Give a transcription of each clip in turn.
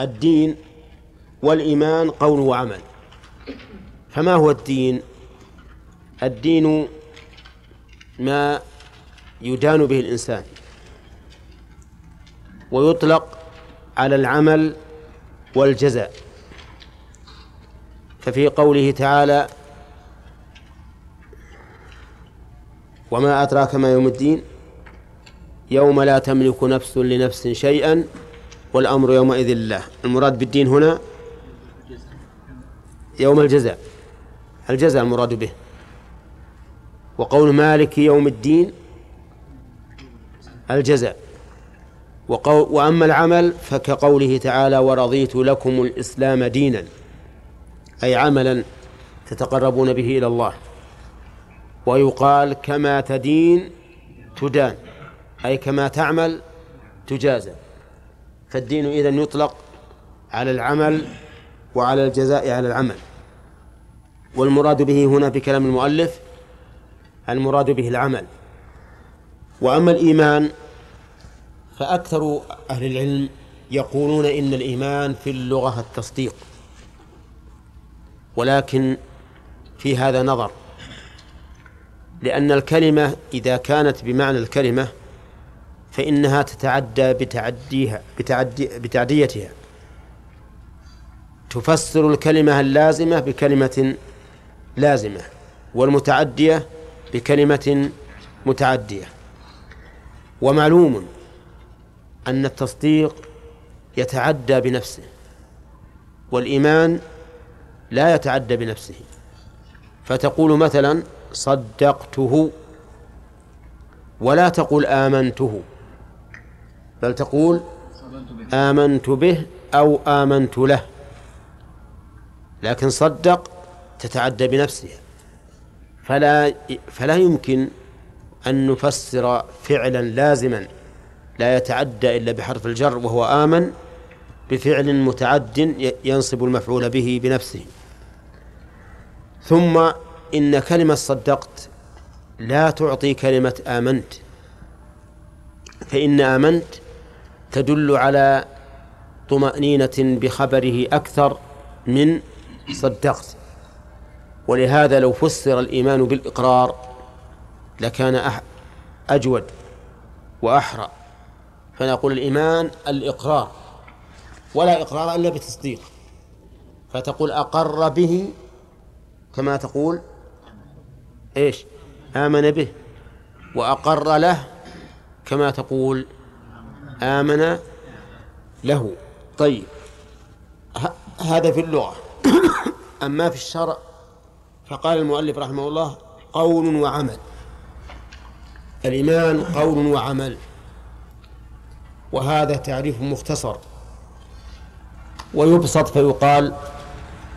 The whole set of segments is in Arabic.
الدين والإيمان قول وعمل. فما هو الدين؟ الدين ما يدان به الإنسان ويطلق على العمل والجزاء. ففي قوله تعالى وما أدراك ما يوم الدين؟ يوم لا تملك نفس لنفس شيئا والأمر يومئذ لله. المراد بالدين هنا يوم الجزاء. الجزاء المراد به. وقول مالك يوم الدين الجزاء. وقول وأما العمل فكقوله تعالى ورضيت لكم الإسلام دينا. أي عملا تتقربون به إلى الله. ويقال كما تدين تدان. أي كما تعمل تجازى. فالدين إذن يطلق على العمل وعلى الجزاء على العمل. والمراد به هنا في كلام المؤلف المراد به العمل. وأما الإيمان فأكثر أهل العلم يقولون إن الإيمان في اللغة التصديق. ولكن في هذا نظر. لأن الكلمة إذا كانت بمعنى الكلمة فإنها تتعدى بتعديها بتعدي بتعديتها. تفسر الكلمة اللازمة بكلمة لازمة والمتعدية بكلمة متعدية. ومعلوم أن التصديق يتعدى بنفسه والإيمان لا يتعدى بنفسه. فتقول مثلا صدقته ولا تقول آمنته. بل تقول آمنت به أو آمنت له. لكن صدق تتعدى بنفسها. فلا فلا يمكن أن نفسر فعلا لازما لا يتعدى إلا بحرف الجر وهو آمن بفعل متعد ينصب المفعول به بنفسه. ثم إن كلمة صدقت لا تعطي كلمة آمنت. فإن آمنت تدل على طمأنينة بخبره أكثر من صدقت. ولهذا لو فسر الإيمان بالإقرار لكان أجود وأحرى. فنقول الإيمان الإقرار ولا إقرار إلا بتصديق. فتقول أقر به كما تقول إيش؟ آمن به وأقر له كما تقول آمن له. طيب. هذا في اللغة. أما في الشرع فقال المؤلف رحمه الله قول وعمل. الإيمان قول وعمل. وهذا تعريف مختصر. ويبسط فيقال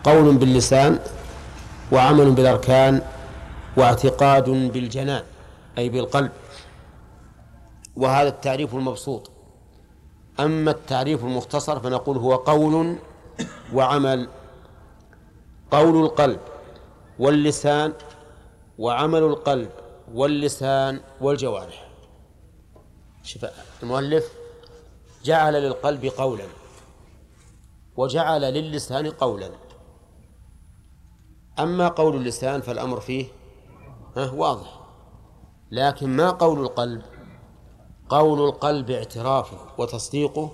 قول باللسان وعمل بالأركان واعتقاد بالجنان أي بالقلب. وهذا التعريف المبسوط. أما التعريف المختصر فنقول هو قول وعمل. قول القلب واللسان وعمل القلب واللسان والجوارح. شوف المؤلف جعل للقلب قولا وجعل للسان قولا. أما قول اللسان فالأمر فيه واضح. لكن ما قول القلب؟ قول القلب اعترافه وتصديقه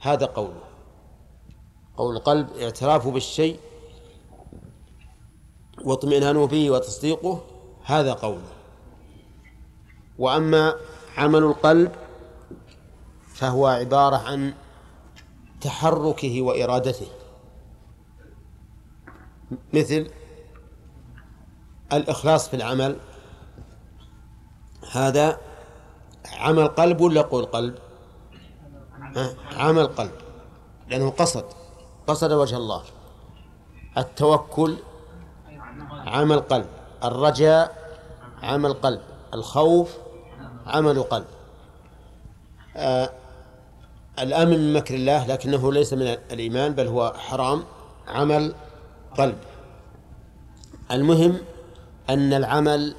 هذا قوله. قول القلب اعترافه بالشيء واطمئنانه به وتصديقه هذا قوله. وأما عمل القلب فهو عبارة عن تحركه وإرادته. مثل الإخلاص في العمل. هذا عمل قلب ولا قول قلب؟ عمل قلب. لأنه قصد. قصد وجه الله. التوكل عمل قلب. الرجاء عمل قلب. الخوف عمل قلب. آه الأمن من مكر الله لكنه ليس من الإيمان بل هو حرام. عمل قلب. المهم أن العمل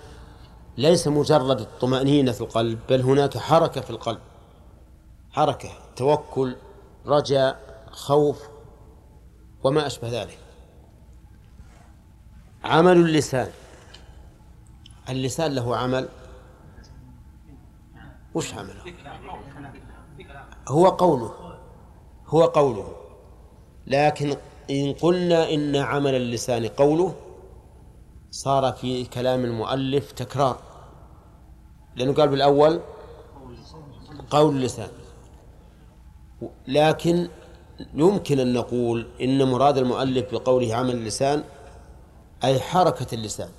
ليس مجرد الطمأنينة في القلب بل هناك حركة في القلب. حركة توكل رجاء خوف وما أشبه ذلك. عمل اللسان. اللسان له عمل. وش عمله؟ هو قوله. هو قوله. لكن إن قلنا إن عمل اللسان قوله صار في كلام المؤلف تكرار. لأنه قال بالأول قول اللسان لكن يمكن أن نقول إن مراد المؤلف بقوله عمل اللسان أي حركة اللسان.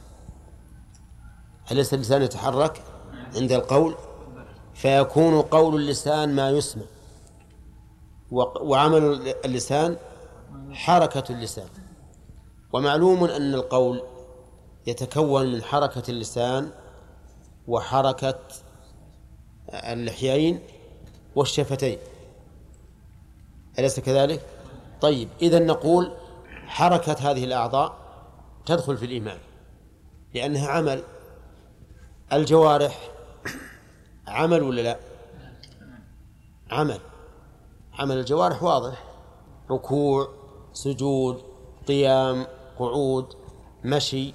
أليس اللسان يتحرك عند القول؟ فيكون قول اللسان ما يسمع. وعمل اللسان حركة اللسان. ومعلوم أن القول يتكون من حركة اللسان وحركة اللحيين والشفتين. أليس كذلك؟ طيب إذا نقول حركة هذه الأعضاء تدخل في الإيمان لأنها عمل. الجوارح عمل ولا لا؟ عمل. عمل الجوارح واضح. ركوع سجود قيام قعود مشي.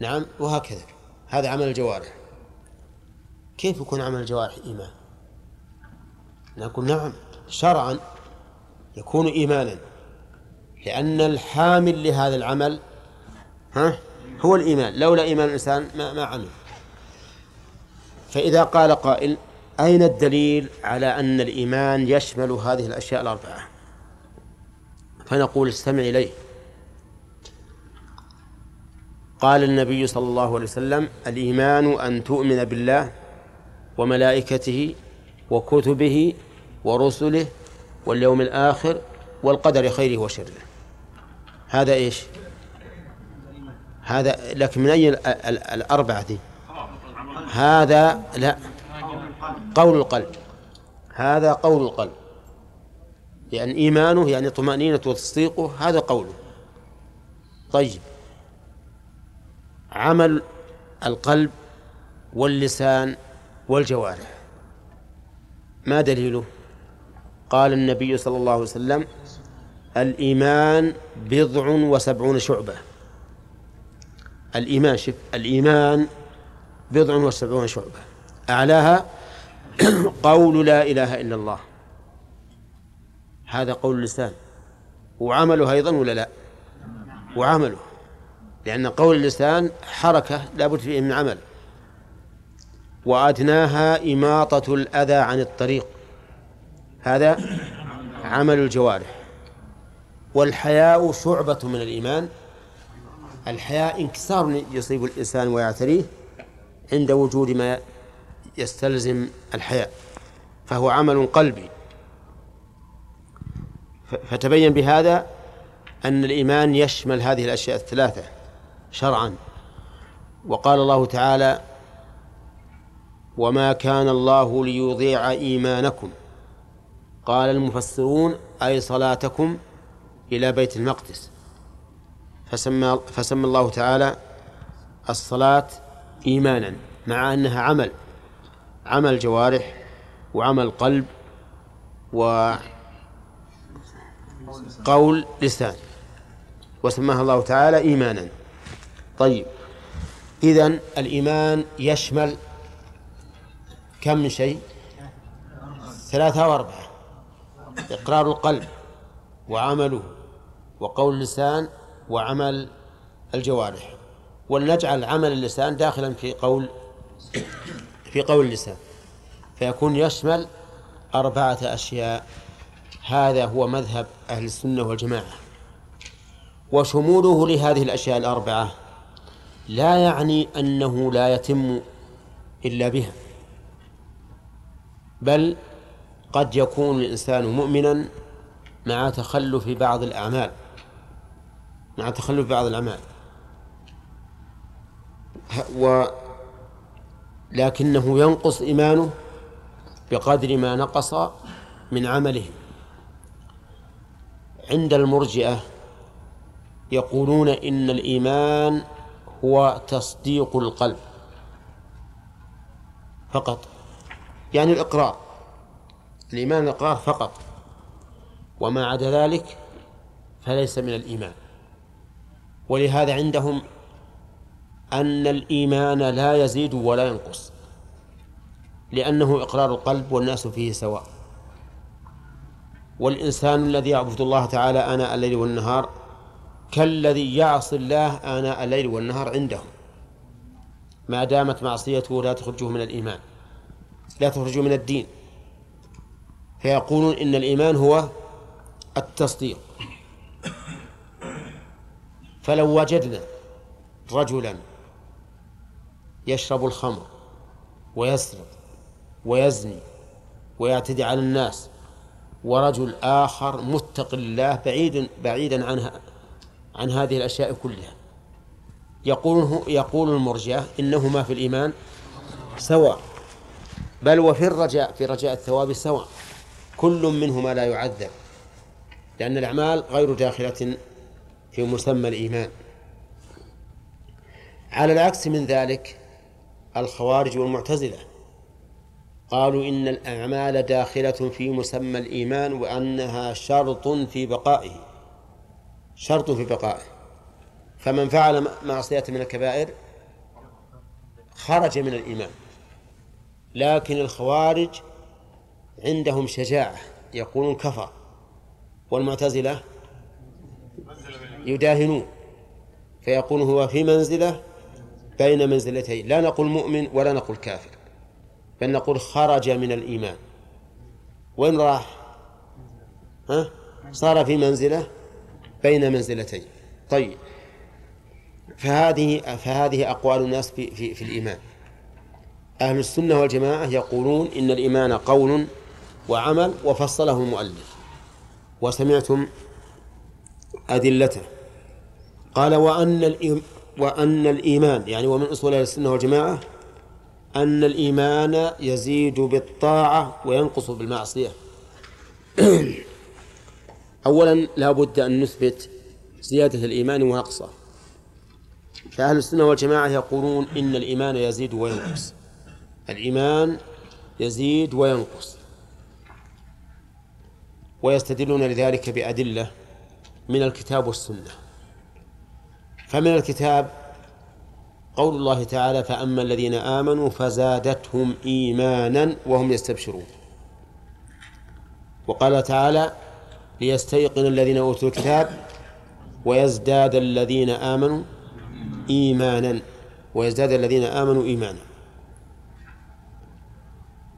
نعم وهكذا. هذا عمل الجوارح. كيف يكون عمل الجوارح إيمان؟ نقول نعم شرعا يكون إيمانا لأن الحامل لهذا العمل ها هو الإيمان. لولا إيمان الإنسان ما, ما عمل. فإذا قال قائل أين الدليل على أن الإيمان يشمل هذه الأشياء الأربعة؟ فنقول استمع إليه. قال النبي صلى الله عليه وسلم الإيمان أن تؤمن بالله وملائكته وكتبه ورسله واليوم الآخر والقدر خيره وشره. هذا إيش؟ هذا لكن من أي الأربعة دي؟ هذا لا قول القلب. هذا قول القلب. لأن إيمانه يعني طمأنينة وتصديقه هذا قوله. طيب. عمل القلب واللسان والجوارح. ما دليله؟ قال النبي صلى الله عليه وسلم الإيمان بضع وسبعون شعبة. الإيمان شف الإيمان بضع وسبعون شعبة. أعلاها قول لا إله إلا الله. هذا قول اللسان. وعمله أيضا ولا لا؟ وعمله. لأن قول اللسان حركة لابد فيه من عمل. وأدناها إماطة الأذى عن الطريق. هذا عمل الجوارح. والحياء شعبة من الإيمان. الحياء انكسار يصيب الإنسان ويعتريه عند وجود ما يستلزم الحياء. فهو عمل قلبي. فتبين بهذا أن الإيمان يشمل هذه الأشياء الثلاثة. شرعا. وقال الله تعالى وما كان الله ليضيع إيمانكم. قال المفسرون أي صلاتكم إلى بيت المقدس. فسمى فسمى الله تعالى الصلاة إيمانا مع أنها عمل عمل جوارح وعمل قلب وقول لسان. وسماها الله تعالى إيمانا. طيب. إذن الإيمان يشمل كم من شيء؟ ثلاثة وأربعة إقرار القلب وعمله وقول اللسان وعمل الجوارح. ولنجعل عمل اللسان داخلا في قول في قول اللسان. فيكون يشمل أربعة أشياء. هذا هو مذهب أهل السنة والجماعة. وشموله لهذه الأشياء الأربعة. لا يعني أنه لا يتم إلا بها. بل قد يكون الإنسان مؤمنا مع تخلف بعض الأعمال. مع تخلف بعض الأعمال. و لكنه ينقص إيمانه بقدر ما نقص من عمله. عند المرجئة يقولون إن الإيمان هو تصديق القلب. فقط. يعني الإقرار. الإيمان الإقرار فقط. وما عدا ذلك فليس من الإيمان. ولهذا عندهم أن الإيمان لا يزيد ولا ينقص. لأنه إقرار القلب والناس فيه سواء. والإنسان الذي يعبد الله تعالى آناء الليل والنهار كالذي يعصي الله آناء الليل والنهار عندهم ما دامت معصيته لا تخرجه من الإيمان. لا تخرجه من الدين. فيقولون إن الإيمان هو التصديق. فلو وجدنا رجلا يشرب الخمر ويسرق ويزني ويعتدي على الناس ورجل آخر متق الله بعيد بعيدا عنها عن هذه الأشياء كلها. يقول يقول المرجئة إنهما في الإيمان سواء بل وفي الرجاء في رجاء الثواب سواء كل منهما لا يعذب لأن الأعمال غير داخلة في مسمى الإيمان. على العكس من ذلك الخوارج والمعتزلة قالوا إن الأعمال داخلة في مسمى الإيمان وأنها شرط في بقائه. شرط في بقائه. فمن فعل معصية من الكبائر خرج من الإيمان. لكن الخوارج عندهم شجاعة يقولون كفر. والمعتزلة يداهنون. فيقول هو في منزلة بين منزلتين لا نقول مؤمن ولا نقول كافر بل نقول خرج من الإيمان. وين راح؟ ها؟ صار في منزلة بين منزلتين. طيب. فهذه فهذه أقوال الناس في, في, في الإيمان. أهل السنة والجماعة يقولون إن الإيمان قول وعمل وفصله المؤلف. وسمعتم أدلته. قال وأن وأن الإيمان يعني ومن أصول أهل السنة والجماعة أن الإيمان يزيد بالطاعة وينقص بالمعصية. أولا لا بد أن نثبت زيادة الإيمان ونقصه فأهل السنة والجماعة يقولون إن الإيمان يزيد وينقص. الإيمان يزيد وينقص. ويستدلون لذلك بأدلة من الكتاب والسنة. فمن الكتاب قول الله تعالى فأما الذين آمنوا فزادتهم إيمانا وهم يستبشرون. وقال تعالى ليستيقن الذين أوتوا الكتاب ويزداد الذين آمنوا إيمانا. ويزداد الذين آمنوا إيمانا.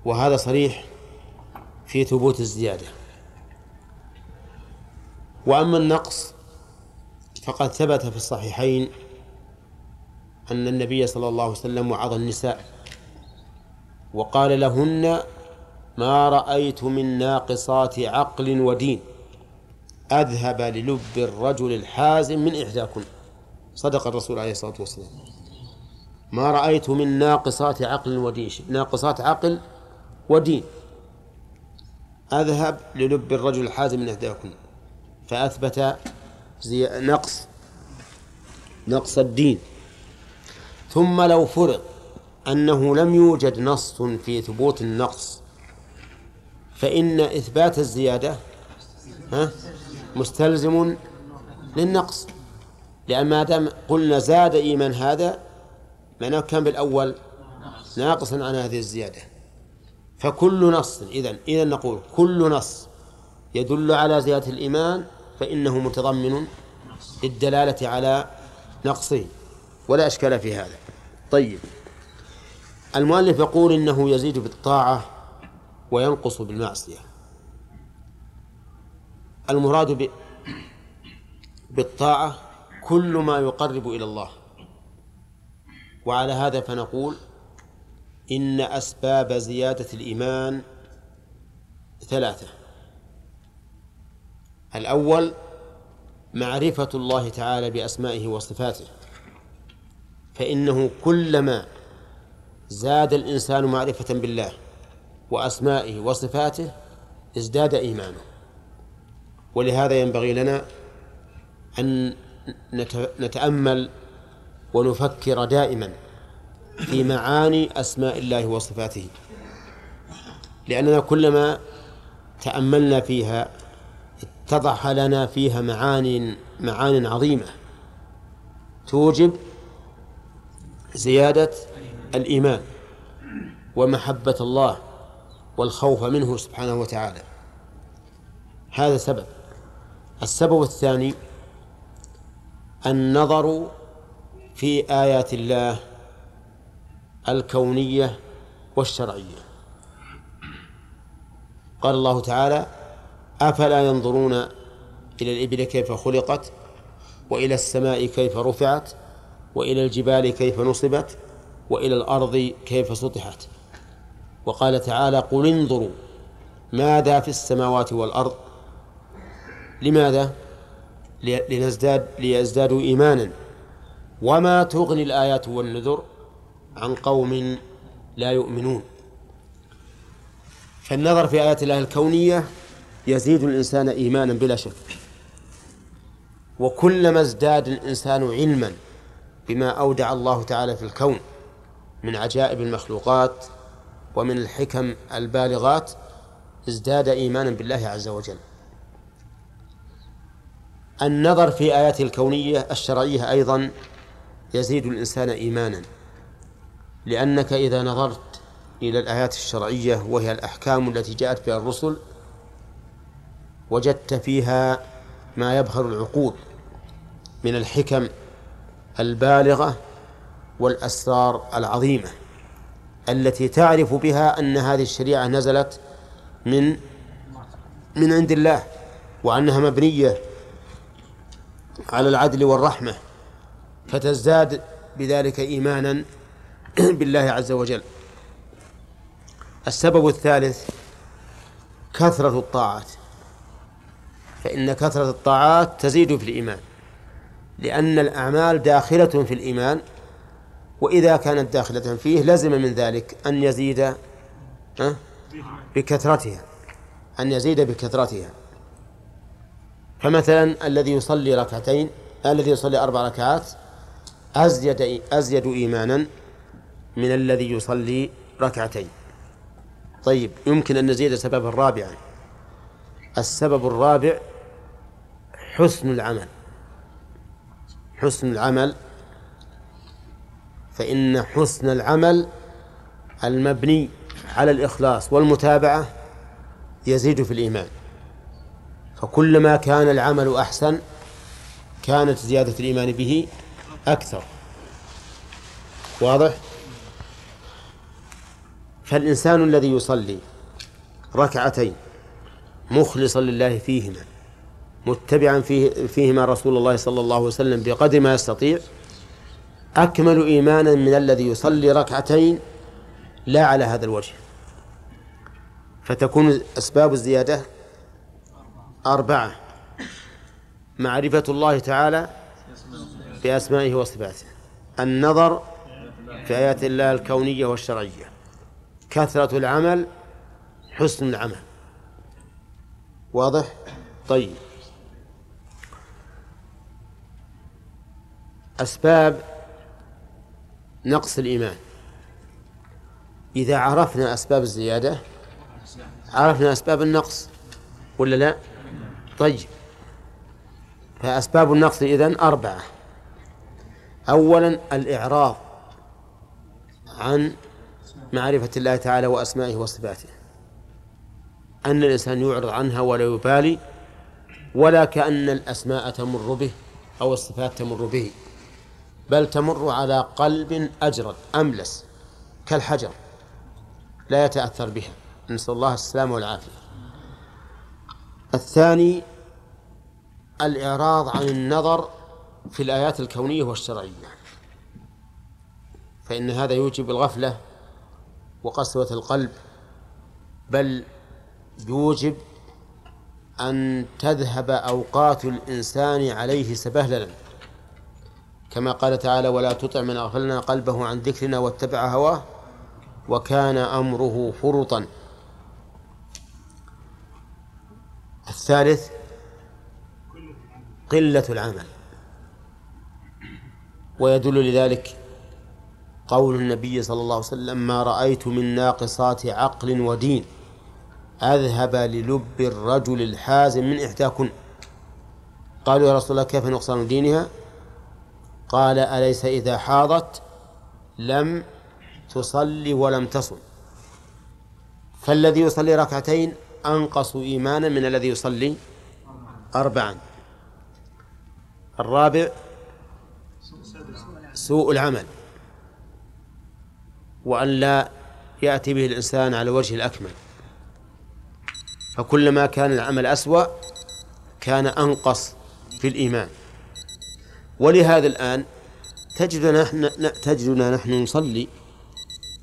وهذا صريح في ثبوت الزيادة. وأما النقص فقد ثبت في الصحيحين أن النبي صلى الله عليه وسلم وعظ النساء وقال لهن ما رأيت من ناقصات عقل ودين. أذهب للب الرجل الحازم من إحداكن. صدق الرسول عليه الصلاة والسلام. ما رأيت من ناقصات عقل ودين ناقصات عقل ودين. أذهب للب الرجل الحازم من إحداكن. فأثبت زي نقص نقص الدين. ثم لو فرض أنه لم يوجد نص في ثبوت النقص فإن إثبات الزيادة ها؟ مستلزم للنقص. لأن ما دام قلنا زاد إيمان هذا معناه كان بالأول ناقصا عن هذه الزيادة. فكل نص إذن إذا نقول كل نص يدل على زيادة الإيمان فإنه متضمن للدلالة على نقصه. ولا أشكال في هذا. طيب. المؤلف يقول إنه يزيد بالطاعة وينقص بالمعصية. المراد بالطاعة كل ما يقرب إلى الله. وعلى هذا فنقول إن أسباب زيادة الإيمان ثلاثة. الأول معرفة الله تعالى بأسمائه وصفاته. فإنه كلما زاد الإنسان معرفة بالله وأسمائه وصفاته ازداد إيمانه. ولهذا ينبغي لنا أن نتأمل ونفكر دائما في معاني أسماء الله وصفاته. لأننا كلما تأملنا فيها اتضح لنا فيها معان معان عظيمة. توجب زيادة الإيمان ومحبة الله والخوف منه سبحانه وتعالى. هذا سبب. السبب الثاني النظر في آيات الله الكونية والشرعية. قال الله تعالى أفلا ينظرون إلى الإبل كيف خلقت وإلى السماء كيف رفعت وإلى الجبال كيف نصبت وإلى الأرض كيف سطحت. وقال تعالى قل انظروا ماذا في السماوات والأرض لماذا؟ لنزداد ليزدادوا إيمانا. وما تغني الآيات والنذر عن قوم لا يؤمنون. فالنظر في آيات الله الكونية يزيد الإنسان إيمانا بلا شك. وكلما ازداد الإنسان علما بما أودع الله تعالى في الكون من عجائب المخلوقات ومن الحكم البالغات ازداد إيمانا بالله عز وجل. النظر في آياته الكونية الشرعية أيضا يزيد الإنسان إيمانا لأنك إذا نظرت إلى الآيات الشرعية وهي الأحكام التي جاءت بها الرسل وجدت فيها ما يبهر العقول من الحكم البالغة والأسرار العظيمة التي تعرف بها أن هذه الشريعة نزلت من من عند الله وأنها مبنية على العدل والرحمة فتزداد بذلك إيمانا بالله عز وجل. السبب الثالث كثرة الطاعات. فإن كثرة الطاعات تزيد في الإيمان لأن الأعمال داخلة في الإيمان وإذا كانت داخلة فيه لزم من ذلك أن يزيد بكثرتها أن يزيد بكثرتها. فمثلا الذي يصلي ركعتين الذي يصلي أربع ركعات أزيد أزيد إيمانا من الذي يصلي ركعتين. طيب يمكن أن نزيد سببا رابعا السبب الرابع حسن العمل. حسن العمل فإن حسن العمل المبني على الإخلاص والمتابعة يزيد في الإيمان. فكلما كان العمل أحسن كانت زيادة الإيمان به أكثر واضح؟ فالإنسان الذي يصلي ركعتين مخلصا لله فيهما متبعا فيه فيهما رسول الله صلى الله عليه وسلم بقدر ما يستطيع أكمل إيمانا من الذي يصلي ركعتين لا على هذا الوجه فتكون أسباب الزيادة أربعة. معرفة الله تعالى بأسمائه وصفاته. النظر في آيات الله الكونية والشرعية. كثرة العمل حسن العمل. واضح؟ طيب. أسباب نقص الإيمان. إذا عرفنا أسباب الزيادة عرفنا أسباب النقص ولا لا؟ طيب. فأسباب النقص إذن أربعة. أولا الإعراض عن معرفة الله تعالى وأسمائه وصفاته. أن الإنسان يعرض عنها ولا يبالي ولا كأن الأسماء تمر به أو الصفات تمر به بل تمر على قلب أجرد أملس كالحجر لا يتأثر بها. نسأل الله السلامة والعافية. الثاني الإعراض عن النظر في الآيات الكونية والشرعية. فإن هذا يوجب الغفلة وقسوة القلب بل يوجب أن تذهب أوقات الإنسان عليه سبهللا. كما قال تعالى ولا تطع من أغفلنا قلبه عن ذكرنا واتبع هواه وكان أمره فرطا. الثالث قلة العمل. ويدل لذلك قول النبي صلى الله عليه وسلم ما رأيت من ناقصات عقل ودين أذهب للب الرجل الحازم من إحداكن. قالوا يا رسول الله كيف نقصان دينها؟ قال أليس إذا حاضت لم تصلي ولم تصم. فالذي يصلي ركعتين أنقص إيمانا من الذي يصلي أربعا. الرابع سوء العمل. وأن لا يأتي به الإنسان على وجه الأكمل. فكلما كان العمل أسوأ كان أنقص في الإيمان. ولهذا الآن تجدنا نحن تجدنا نحن نصلي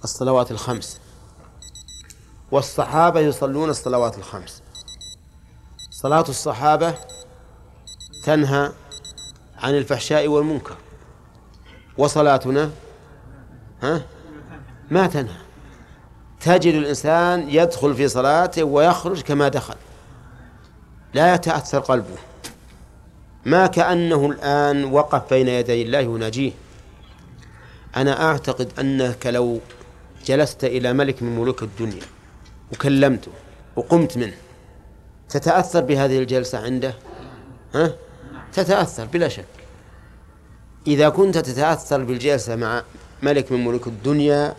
الصلوات الخمس. والصحابة يصلون الصلوات الخمس. صلاة الصحابة تنهى عن الفحشاء والمنكر. وصلاتنا ها؟ ما تنهى. تجد الإنسان يدخل في صلاته ويخرج كما دخل. لا يتأثر قلبه. ما كأنه الآن وقف بين يدي الله يناجيه أنا أعتقد أنك لو جلست إلى ملك من ملوك الدنيا وكلمته وقمت منه. تتأثر بهذه الجلسة عنده؟ ها؟ تتأثر بلا شك. إذا كنت تتأثر بالجلسة مع ملك من ملوك الدنيا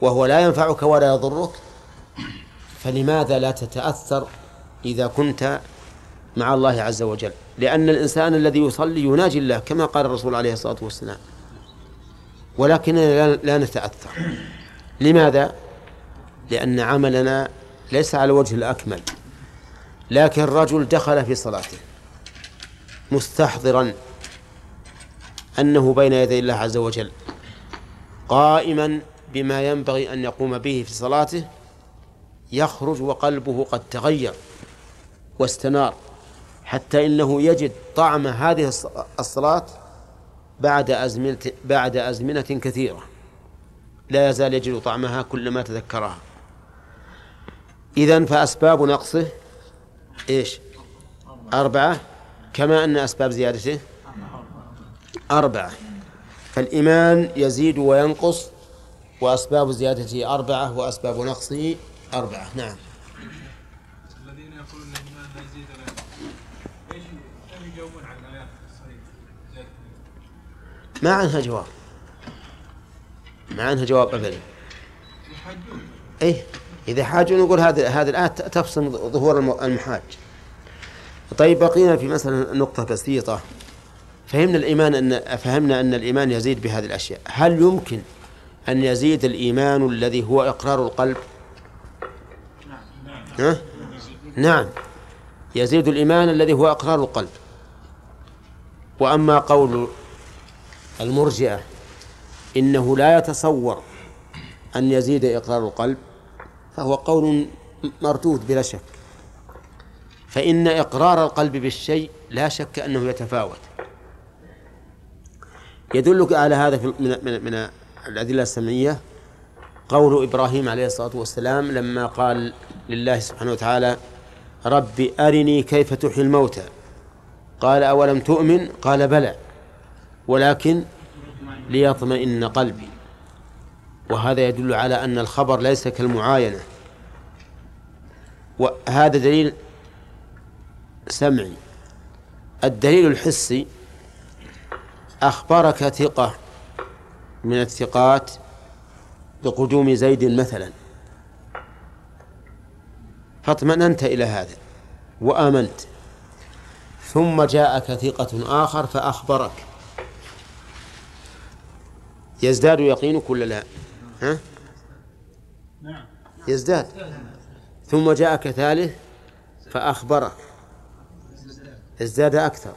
وهو لا ينفعك ولا يضرك فلماذا لا تتأثر إذا كنت مع الله عز وجل؟ لأن الإنسان الذي يصلي يناجي الله كما قال الرسول عليه الصلاة والسلام. ولكننا لا نتأثر. لماذا؟ لأن عملنا ليس على وجه الأكمل لكن الرجل دخل في صلاته مستحضرا أنه بين يدي الله عز وجل قائما بما ينبغي أن يقوم به في صلاته يخرج وقلبه قد تغير واستنار حتى إنه يجد طعم هذه الصلاة بعد أزمنة بعد أزمنة كثيرة. لا يزال يجد طعمها كلما تذكرها. إذن فأسباب نقصه إيش؟ أربعة كما أن أسباب زيادته أربعة. فالإيمان يزيد وينقص وأسباب زيادته أربعة وأسباب نقصه أربعة. نعم. الذين يقولون الإيمان لا يزيد ولا إيش يجاوبون عن الآيات الصحيحة؟ ما عنها جواب؟ ما عنها جواب أبدا. أي إذا حاجوا نقول هذه هذه الآية تفصل ظهور المحاج. طيب بقينا في مثلا نقطة بسيطة. فهمنا الإيمان أن فهمنا أن الإيمان يزيد بهذه الأشياء. هل يمكن أن يزيد الإيمان الذي هو إقرار القلب؟ ها؟ نعم. يزيد الإيمان الذي هو إقرار القلب. وأما قول المرجئة إنه لا يتصور أن يزيد إقرار القلب فهو قول مردود بلا شك. فإن إقرار القلب بالشيء لا شك أنه يتفاوت. يدلك على هذا من من الأدلة السمعية قول إبراهيم عليه الصلاة والسلام لما قال لله سبحانه وتعالى رب أرني كيف تحيي الموتى قال أولم تؤمن؟ قال بلى ولكن ليطمئن قلبي وهذا يدل على أن الخبر ليس كالمعاينة. وهذا دليل سمعي. الدليل الحسي أخبرك ثقة من الثقات بقدوم زيد مثلا. فاطمأننت إلى هذا وآمنت. ثم جاءك ثقة آخر فأخبرك. يزداد يقينك ولا لا؟ ها؟ يزداد. ثم جاءك ثالث فأخبرك. ازداد أكثر.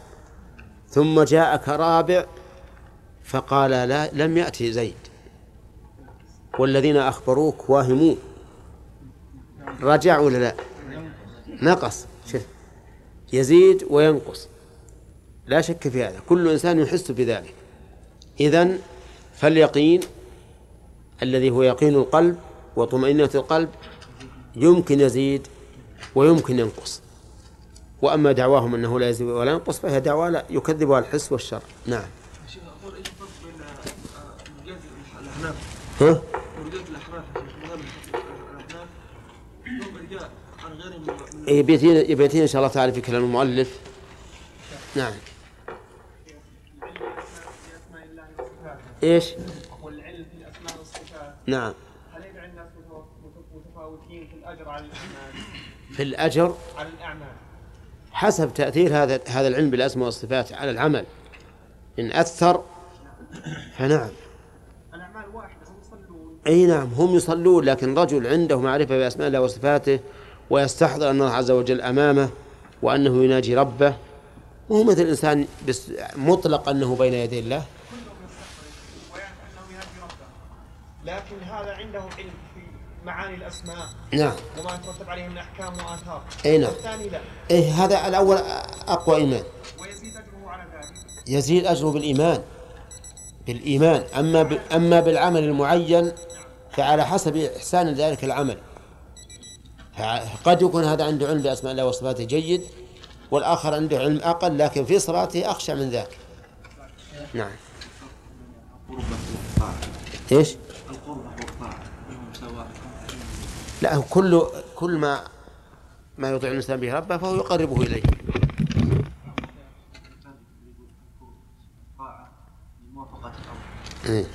ثم جاءك رابع فقال لا لم يأتي زيد. والذين أخبروك واهمون. رجع ولا لا؟ نقص. شف يزيد وينقص. لا شك في هذا. كل إنسان يحس بذلك. إذن فاليقين الذي هو يقين القلب وطمأنينة القلب يمكن يزيد ويمكن ينقص. وأما دعواهم أنه لا يزيد ولا ينقص فهي دعوة لا يكذبها الحس والشر. نعم. ها؟ الأحناف يبيتين يبيتين إن شاء الله تعالى في كلام المؤلف. نعم. إيش؟ والعلم في الاسماء والصفات نعم. هل يجعل الناس متفاوتين في الأجر على الإعمال؟ في الأجر؟ على الإعمال. حسب تأثير هذا هذا العلم بالأسماء والصفات على العمل. إن أثر فنعم. الأعمال واحدة هم يصلون. أي نعم هم يصلون لكن رجل عنده معرفة بأسماء الله وصفاته ويستحضر أن الله عز وجل أمامه وأنه يناجي ربه وهو مثل الإنسان بس مطلق أنه بين يدي الله. لكن هذا عنده علم في معاني الأسماء. نعم. وما يترتب عليه من احكام واثار إي نعم. الثاني لا. إي هذا الأول أقوى إيمان. ويزيد أجره على ذلك. يزيد أجره بالإيمان. بالإيمان. أما ب... أما بالعمل المعين فعلى حسب إحسان ذلك العمل. قد يكون هذا عنده علم بأسماء الله وصفاته جيد والآخر عنده علم أقل لكن في صلاته أخشى من ذاك. نعم. إيش؟ لا كل كل ما ما يطيع الإنسان به ربه فهو يقربه إليه. إيه.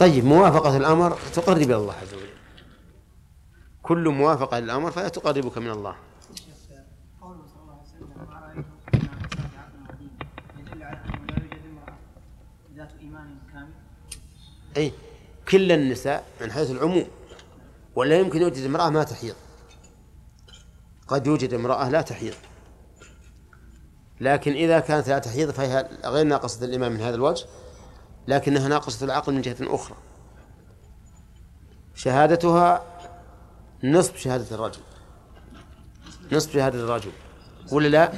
طيب موافقة الأمر تقرب إلى الله عز وجل. كل موافقة للأمر فهي تقربك من الله. أي كل النساء من حيث العموم ولا يمكن يوجد امرأة ما تحيض. قد يوجد امرأة لا تحيض. لكن إذا كانت لا تحيض فهي غير ناقصة الإيمان من هذا الوجه لكنها ناقصة العقل من جهة أخرى. شهادتها نصف شهادة الرجل. نصف شهادة الرجل. ولا لا؟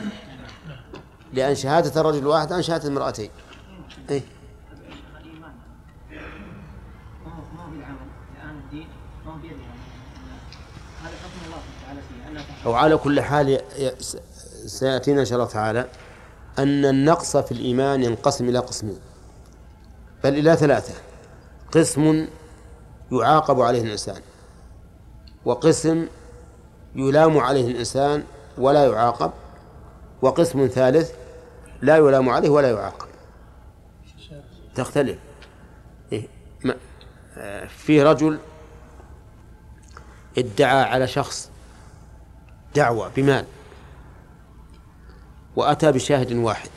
لأن شهادة الرجل واحد عن شهادة المرأتين. إيه؟ أو على كل حال سيأتينا إن شاء الله تعالى أن النقص في الإيمان ينقسم إلى قسمين. بل إلى ثلاثة. قسم يعاقب عليه الإنسان وقسم يلام عليه الإنسان ولا يعاقب وقسم ثالث لا يلام عليه ولا يعاقب. تختلف. إيه؟ في رجل ادعى على شخص دعوة بمال. وأتى بشاهد واحد.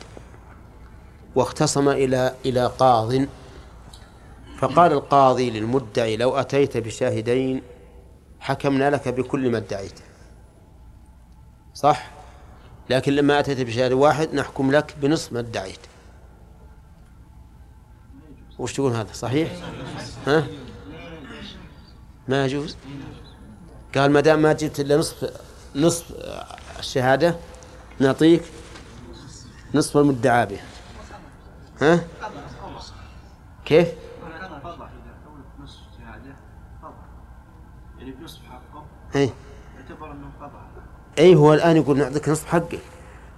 واختصم إلى إلى قاض. فقال القاضي للمدعي لو أتيت بشاهدين حكمنا لك بكل ما ادعيته صح؟ لكن لما أتيت بشاهد واحد نحكم لك بنصف ما ادعيت. وش تقول هذا؟ صحيح؟ ها؟ ما يجوز؟ قال ما دام ما جبت إلا نصف نصف الشهادة نعطيك نصف المدعى به ها؟ كيف؟ اي اي هو الآن يقول نعطيك نصف حقه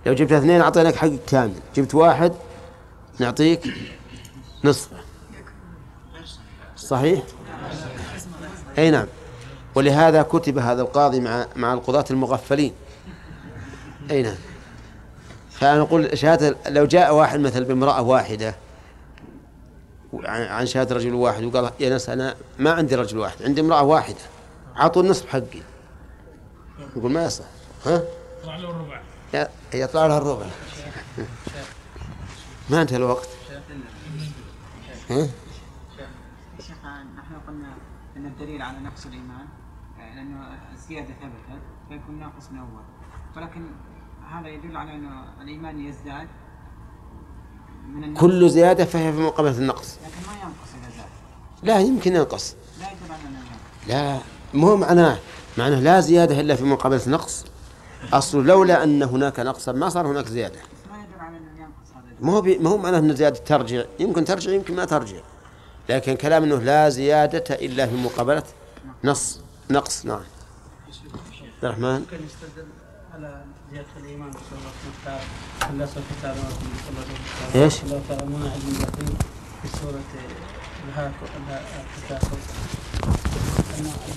لو جبت اثنين أعطيناك حقك كامل. جبت واحد نعطيك نصفه. صحيح؟ اي نعم. ولهذا كتب هذا القاضي مع مع القضاة المغفلين. أي نعم. فأنا أقول شهادة لو جاء واحد مثل بامرأة واحدة عن شهادة رجل واحد وقال يا ناس أنا ما عندي رجل واحد عندي امرأة واحدة أعطوا النصف حقي. يقول ما يصح. ها؟ يطلع له الربع. يطلع له الربع. ما انتهى الوقت. ها؟ شيخ نحن قلنا إن الدليل على نقص الإيمان لأنه الزيادة ثبتت فيكون ناقص من أول. ولكن هذا يدل على أن الإيمان يزداد من النقص. كل زيادة فهي في مقابلة النقص. لكن ما ينقص إذا زاد. لا يمكن ينقص. لا أنه لا. مو معناه معناه لا زيادة إلا في مقابلة نقص أصل لولا أن هناك نقصا ما صار هناك زيادة. ما يدل على أنه ينقص هذا. ما هو ما هو معناه أن زيادة ترجع. يمكن ترجع يمكن ما ترجع. لكن كلام أنه لا زيادة إلا في مقابلة نص. نقص نعم. عبد الرحمن. ممكن يستدل على زيادة الإيمان بسورة الله تعالى. الكتاب إيش؟ الله تعالى منع في سورة التكاثر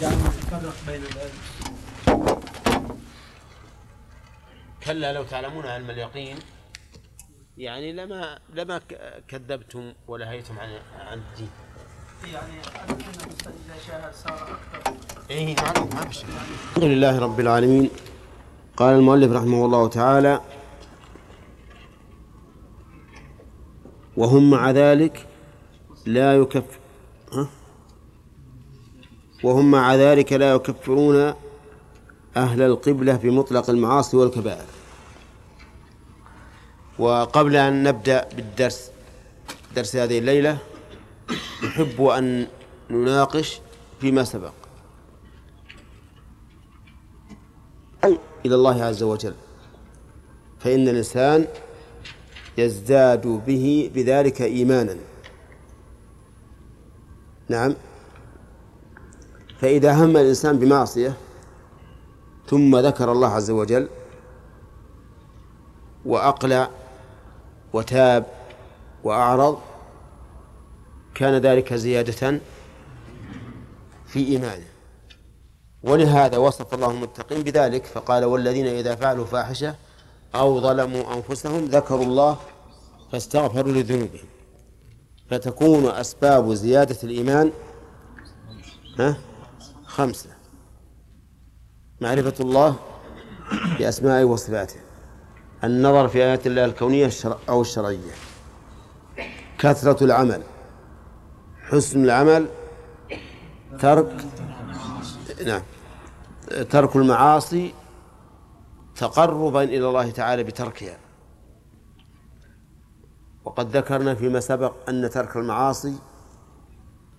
دائما يفرق بين العلم كلا لو تعلمون علم اليقين يعني لما لما كذبتم ولهيتم عن عن الدين. يعني الإنسان إذا شاهد صار أكثر. الحمد لله رب العالمين. قال المؤلف رحمه الله تعالى وهم مع ذلك لا يكف ها؟ وهم مع ذلك لا يكفرون أهل القبلة بمطلق المعاصي والكبائر. وقبل أن نبدأ بالدرس درس هذه الليلة نحب أن نناقش فيما سبق. إلى الله عز وجل. فإن الإنسان يزداد به بذلك إيمانا. نعم. فإذا هم الإنسان بمعصية ثم ذكر الله عز وجل وأقلع وتاب وأعرض كان ذلك زيادة في إيمانه. ولهذا وصف الله المتقين بذلك فقال والذين إذا فعلوا فاحشة أو ظلموا أنفسهم ذكروا الله فاستغفروا لذنوبهم. فتكون أسباب زيادة الإيمان ها خمسة معرفة الله بأسمائه وصفاته النظر في آيات الله الكونية أو الشرعية كثرة العمل حسن العمل ترك نعم. ترك المعاصي تقربا إلى الله تعالى بتركها. وقد ذكرنا فيما سبق أن ترك المعاصي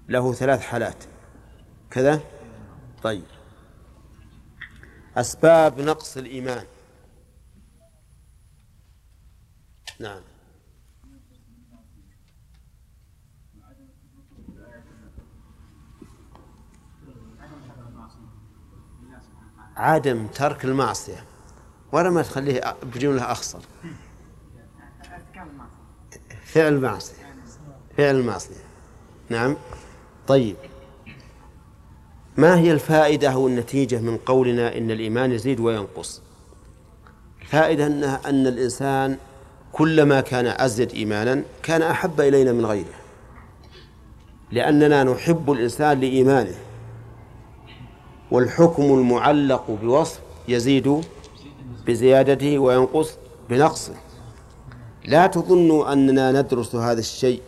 له ثلاث حالات. كذا؟ طيب. أسباب نقص الإيمان. نعم. عدم ترك المعصية ولا ما تخليه بجملة أخصر. فعل المعصية فعل المعصية. نعم. طيب. ما هي الفائدة أو النتيجة من قولنا إن الإيمان يزيد وينقص؟ فائدة أنها أن الإنسان كلما كان أزيد إيمانا كان أحب إلينا من غيره. لأننا نحب الإنسان لإيمانه. والحكم المعلق بوصف يزيد بزيادته وينقص بنقصه. لا تظنوا أننا ندرس هذا الشيء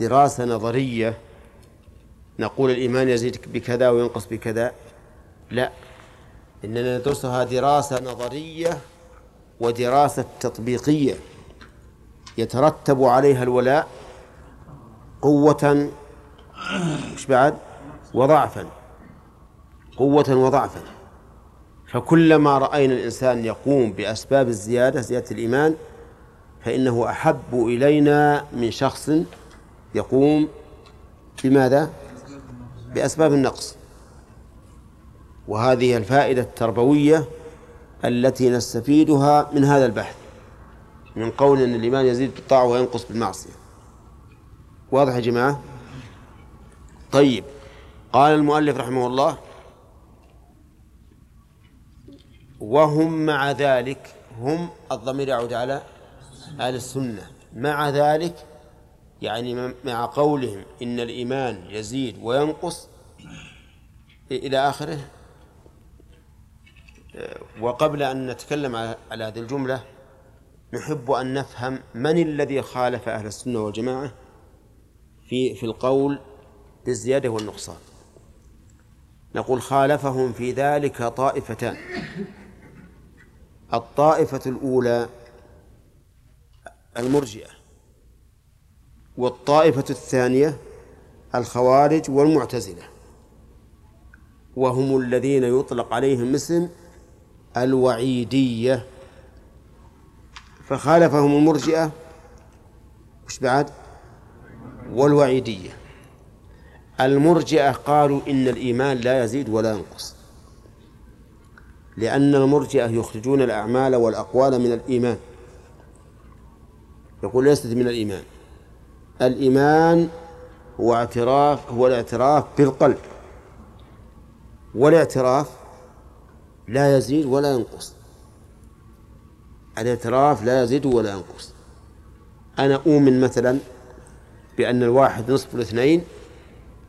دراسة نظرية نقول الإيمان يزيد بكذا وينقص بكذا. لا إننا ندرسها دراسة نظرية ودراسة تطبيقية يترتب عليها الولاء قوة. مش بعد؟ وضعفا. قوة وضعفا فكلما رأينا الإنسان يقوم بأسباب الزيادة زيادة الإيمان فإنه أحب إلينا من شخص يقوم بماذا؟ بأسباب النقص وهذه الفائدة التربوية التي نستفيدها من هذا البحث من قول أن الإيمان يزيد بالطاعة وينقص بالمعصية واضح يا جماعة؟ طيب قال المؤلف رحمه الله وهم مع ذلك هم الضمير يعود على أهل السنة. مع ذلك يعني مع قولهم إن الإيمان يزيد وينقص إلى آخره. وقبل أن نتكلم على هذه الجملة نحب أن نفهم من الذي خالف أهل السنة والجماعة في في القول بالزيادة والنقصان. نقول خالفهم في ذلك طائفتان. الطائفة الأولى المرجئة والطائفة الثانية الخوارج والمعتزلة وهم الذين يطلق عليهم اسم الوعيدية. فخالفهم المرجئة وش بعد؟ والوعيدية. المرجئة قالوا إن الإيمان لا يزيد ولا ينقص. لأن المرجئة يخرجون الأعمال والأقوال من الإيمان. يقول ليست من الإيمان. الإيمان هو اعتراف هو الاعتراف بالقلب. والاعتراف لا يزيد ولا ينقص. الاعتراف لا يزيد ولا ينقص. أنا أؤمن مثلا بأن الواحد نصف الاثنين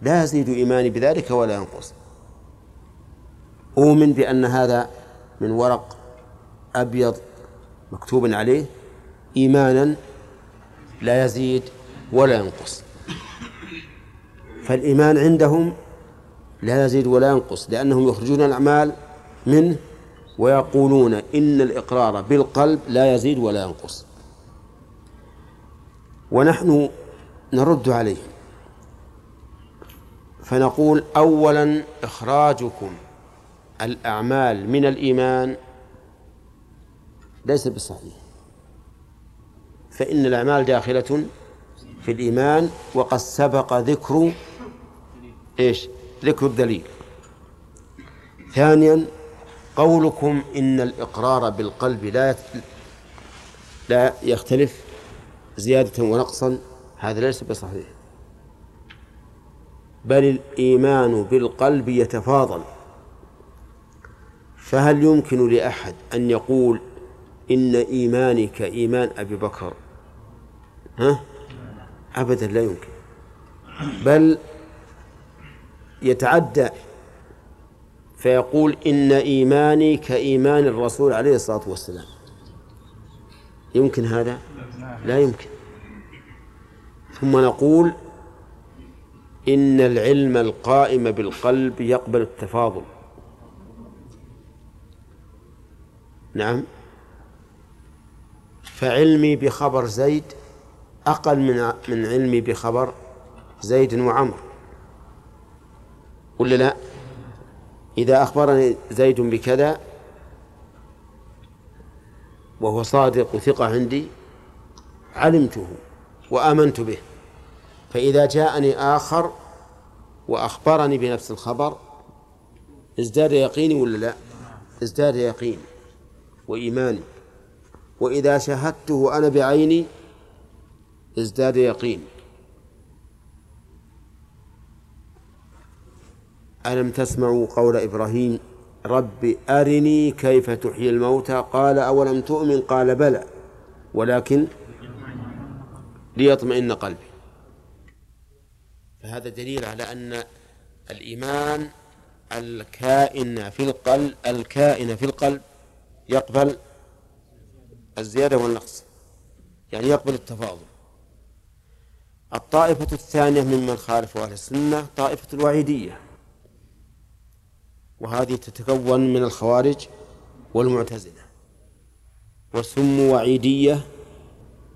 لا يزيد إيماني بذلك ولا ينقص. أؤمن بأن هذا من ورق أبيض مكتوب عليه. إيمانا لا يزيد ولا ينقص. فالإيمان عندهم لا يزيد ولا ينقص لأنهم يخرجون الأعمال منه ويقولون إن الإقرار بالقلب لا يزيد ولا ينقص. ونحن نرد عليهم. فنقول أولا إخراجكم. الأعمال من الإيمان ليس بصحيح فإن الأعمال داخلة في الإيمان وقد سبق ذكر إيش؟ ذكر الدليل. ثانيا قولكم إن الإقرار بالقلب لا لا يختلف زيادة ونقصا. هذا ليس بصحيح. بل الإيمان بالقلب يتفاضل. فهل يمكن لأحد أن يقول إن إيماني كإيمان أبي بكر؟ ها؟ أبدا لا يمكن. بل يتعدى فيقول إن إيماني كإيمان الرسول عليه الصلاة والسلام. يمكن هذا؟ لا يمكن. ثم نقول إن العلم القائم بالقلب يقبل التفاضل. نعم فعلمي بخبر زيد أقل من من علمي بخبر زيد وعمر ولا لا؟ إذا أخبرني زيد بكذا وهو صادق وثقة عندي علمته وآمنت به فإذا جاءني آخر وأخبرني بنفس الخبر ازداد يقيني ولا لا؟ ازداد يقيني وإيماني. وإذا شاهدته أنا بعيني ازداد يقيني ألم تسمعوا قول إبراهيم رب أرني كيف تحيي الموتى؟ قال أولم تؤمن؟ قال بلى. ولكن ليطمئن قلبي. فهذا دليل على أن الإيمان الكائن في القلب الكائن في القلب يقبل الزيادة والنقص يعني يقبل التفاضل. الطائفة الثانية ممن خالفوا أهل السنة طائفة الوعيدية. وهذه تتكون من الخوارج والمعتزلة. وسموا وعيدية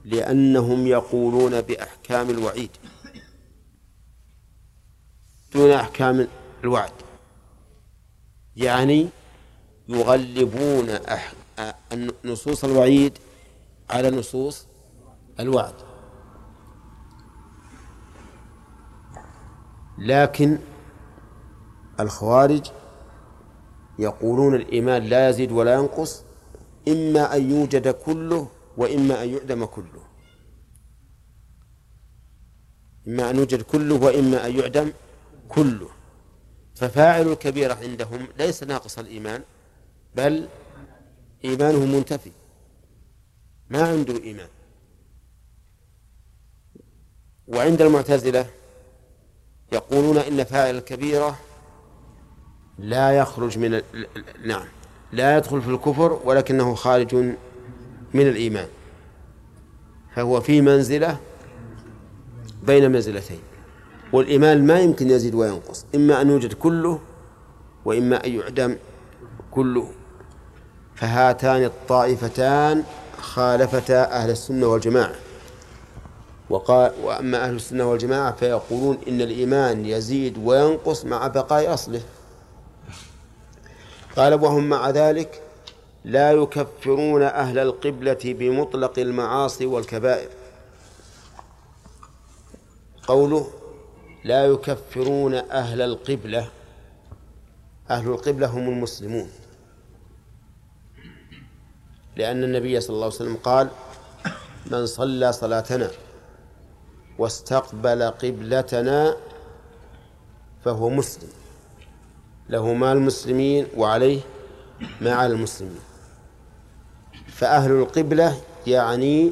لأنهم يقولون بأحكام الوعيد دون أحكام الوعد. يعني يغلبون أح... نصوص الوعيد على نصوص الوعد. لكن الخوارج يقولون الإيمان لا يزيد ولا ينقص إما أن يوجد كله وإما أن يعدم كله. إما أن يوجد كله وإما أن يعدم كله. ففاعل الكبيرة عندهم ليس ناقص الإيمان بل إيمانه منتفي. ما عنده إيمان. وعند المعتزلة يقولون إن فاعل الكبيرة لا يخرج من ال... نعم لا يدخل في الكفر ولكنه خارج من الإيمان. فهو في منزلة بين منزلتين. والإيمان ما يمكن يزيد وينقص إما أن يوجد كله وإما أن يعدم كله. فهاتان الطائفتان خالفتا أهل السنة والجماعة. وقال وأما أهل السنة والجماعة فيقولون إن الإيمان يزيد وينقص مع بقاء أصله. قال وهم مع ذلك لا يكفرون أهل القبلة بمطلق المعاصي والكبائر. قوله لا يكفرون أهل القبلة أهل القبلة هم المسلمون. لأن النبي صلى الله عليه وسلم قال من صلى صلاتنا واستقبل قبلتنا فهو مسلم له مال المسلمين وعليه على المسلمين. فأهل القبلة يعني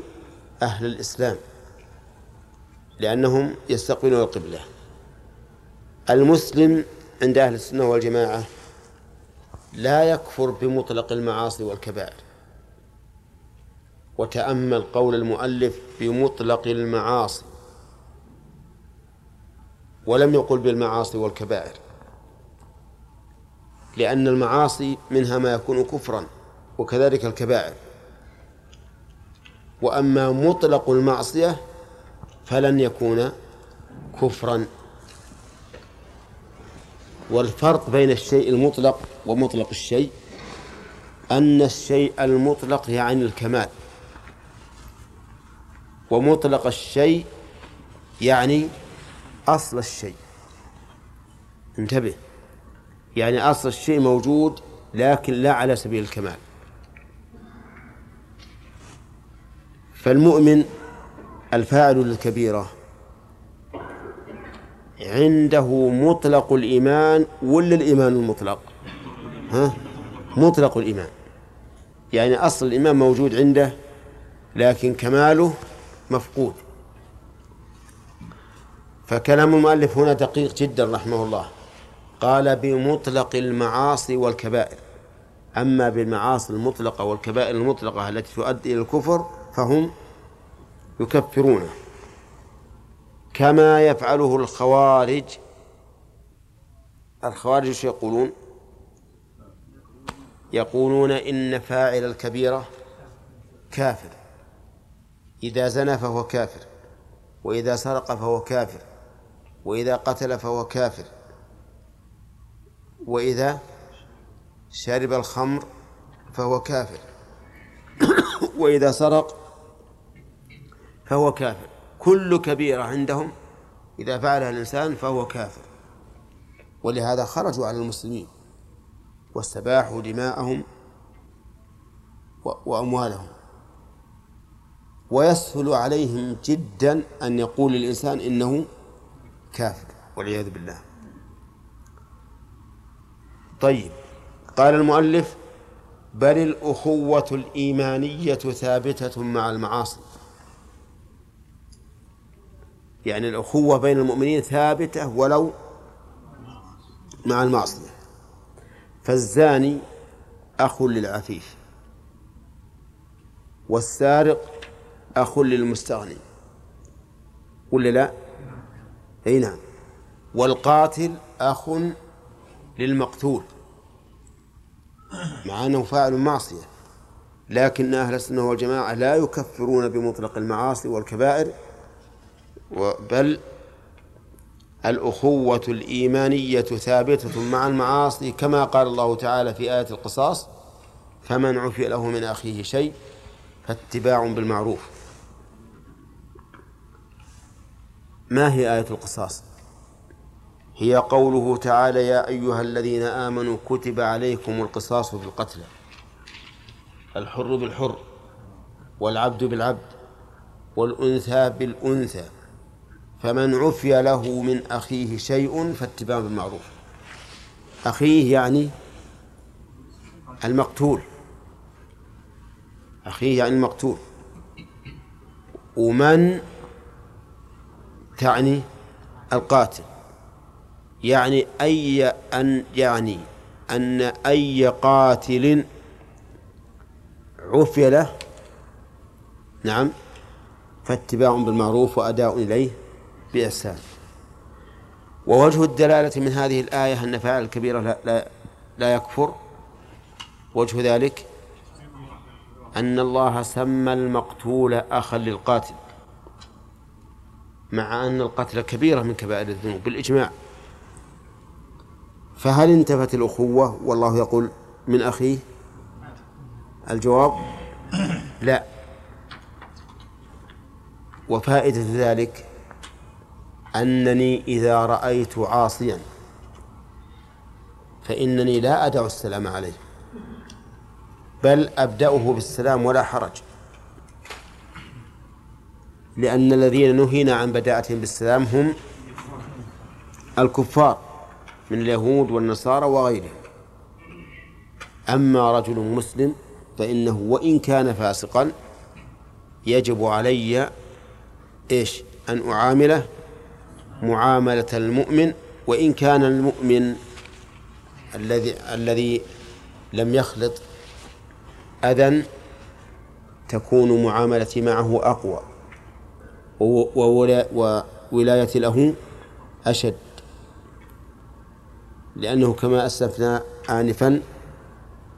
أهل الإسلام لأنهم يستقبلون القبلة. المسلم عند أهل السنة والجماعة لا يكفر بمطلق المعاصي والكبائر. وتأمل قول المؤلف بمطلق المعاصي ولم يقل بالمعاصي والكبائر لأن المعاصي منها ما يكون كفرا وكذلك الكبائر. وأما مطلق المعصية فلن يكون كفرا. والفرق بين الشيء المطلق ومطلق الشيء أن الشيء المطلق يعني الكمال. ومطلق الشيء يعني أصل الشيء. انتبه. يعني أصل الشيء موجود لكن لا على سبيل الكمال. فالمؤمن الفاعل للكبيرة عنده مطلق الإيمان ولا الإيمان المطلق؟ ها؟ مطلق الإيمان. يعني أصل الإيمان موجود عنده لكن كماله مفقود. فكلام المؤلف هنا دقيق جدا رحمه الله. قال بمطلق المعاصي والكبائر. أما بالمعاصي المطلقة والكبائر المطلقة التي تؤدي إلى الكفر فهم يكفرونه كما يفعله الخوارج. الخوارج يقولون؟ يقولون إن فاعل الكبيرة كافر. إذا زنى فهو كافر وإذا سرق فهو كافر وإذا قتل فهو كافر وإذا شرب الخمر فهو كافر وإذا سرق فهو كافر. كل كبيرة عندهم إذا فعلها الإنسان فهو كافر. ولهذا خرجوا على المسلمين واستباحوا دماءهم وأموالهم. ويسهل عليهم جدا أن يقول الإنسان إنه كافر والعياذ بالله. طيب قال المؤلف بل الأخوة الإيمانية ثابتة مع المعاصي. يعني الأخوة بين المؤمنين ثابتة ولو مع المعصية. فالزاني أخ للعفيف والسارق أخ للمستغني. ولا لا؟ أي نعم. والقاتل أخ للمقتول. مع أنه فاعل معصية. لكن أهل السنة والجماعة لا يكفرون بمطلق المعاصي والكبائر بل الأخوة الإيمانية ثابتة مع المعاصي كما قال الله تعالى في آية القصاص فمن عفي له من أخيه شيء فاتباع بالمعروف. ما هي آية القصاص؟ هي قوله تعالى يا أيها الذين آمنوا كتب عليكم القصاص في القتلى الحر بالحر والعبد بالعبد والأنثى بالأنثى فمن عفي له من أخيه شيء فاتباع بالمعروف. أخيه يعني المقتول أخيه يعني المقتول. ومن تعني القاتل. يعني أي أن يعني أن أي قاتل عفي له نعم فاتباع بالمعروف وأداء إليه بإحسان. ووجه الدلالة من هذه الآية أن فاعل الكبيرة لا, لا, لا يكفر. وجه ذلك أن الله سمى المقتول أخا للقاتل. مع أن القتل كبيرة من كبائر الذنوب بالإجماع. فهل انتفت الأخوة؟ والله يقول من أخيه. الجواب؟ لا. وفائدة ذلك أنني إذا رأيت عاصيا فإنني لا أدع السلام عليه بل أبدأه بالسلام ولا حرج. لأن الذين نهينا عن بداءتهم بالسلام هم الكفار من اليهود والنصارى وغيرهم. أما رجل مسلم فإنه وإن كان فاسقا يجب علي إيش؟ أن أعامله معاملة المؤمن وإن كان المؤمن الذي الذي لم يخلط أذى تكون معاملتي معه أقوى. وولايتي له أشد. لأنه كما أسلفنا آنفا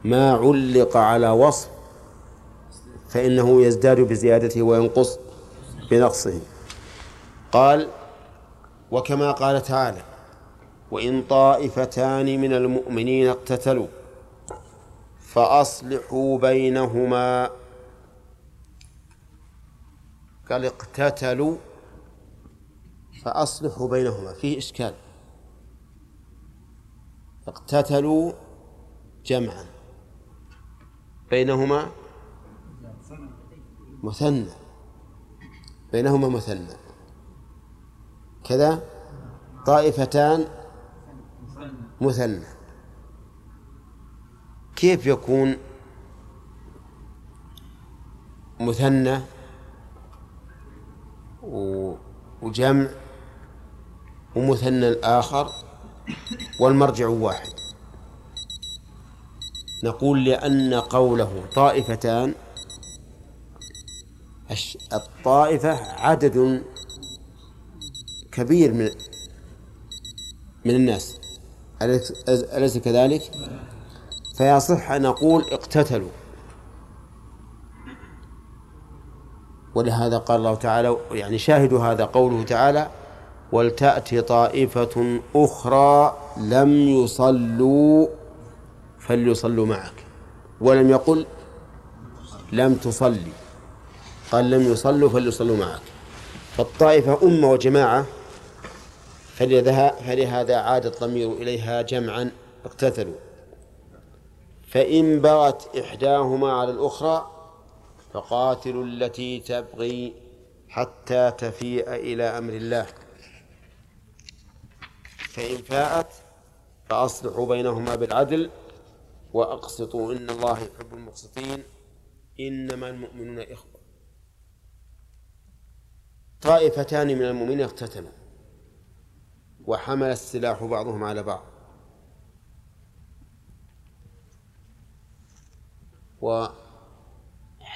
ما علق على وصف فإنه يزداد بزيادته وينقص بنقصه. قال وكما قال تعالى وإن طائفتان من المؤمنين اقتتلوا فأصلحوا بينهما قال اقتتلوا فأصلحوا بينهما. فيه إشكال. اقتتلوا جمعا. بينهما مثنى. بينهما مثنى. كذا طائفتان مثنى. كيف يكون مثنى وجمع ومثنى الآخر والمرجع واحد. نقول لأن قوله طائفتان الطائفة عدد كبير من من الناس. أليس كذلك؟ فيصح أن نقول اقتتلوا. ولهذا قال الله تعالى يعني شاهدوا هذا قوله تعالى ولتأتي طائفة أخرى لم يصلوا فليصلوا معك. ولم يقل لم تصلي قال لم يصلوا فليصلوا معك. فالطائفة أمة وجماعة فلهذا عاد الضمير إليها جمعا اقتتلوا. فإن بغت إحداهما على الأخرى فقاتلوا التي تبغي حتى تفيء إلى أمر الله. فإن فاءت فأصلحوا بينهما بالعدل وأقسطوا إن الله يحب المقسطين. إنما المؤمنون إخوة. طائفتان من المؤمنين اقتتلوا وحمل السلاح بعضهم على بعض.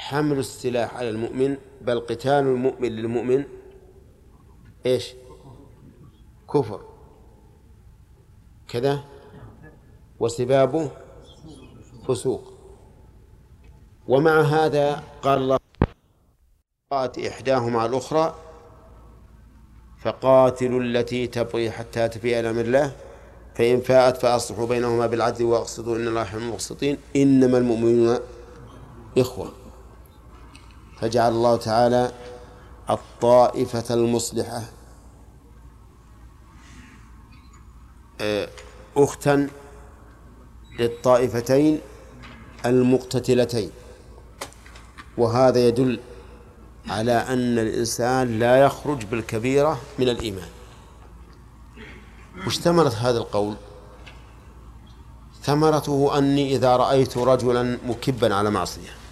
وحمل السلاح على المؤمن بل قتال المؤمن للمؤمن. إيش؟ كفر. كذا؟ وسبابه فسوق. ومع هذا قال الله إحداهما على الأخرى فقاتلوا التي تبغي حتى تفيء إلى أمر الله فإن فاءت فأصلحوا بينهما بالعدل وأقسطوا إن الله يحب المقسطين. إنما المؤمنون إخوة. فجعل الله تعالى الطائفة المصلحة آه، أختا للطائفتين المقتتلتين. وهذا يدل على أن الإنسان لا يخرج بالكبيرة من الإيمان. وش ثمرة هذا القول. ثمرته أني إذا رأيت رجلا مكبا على معصية.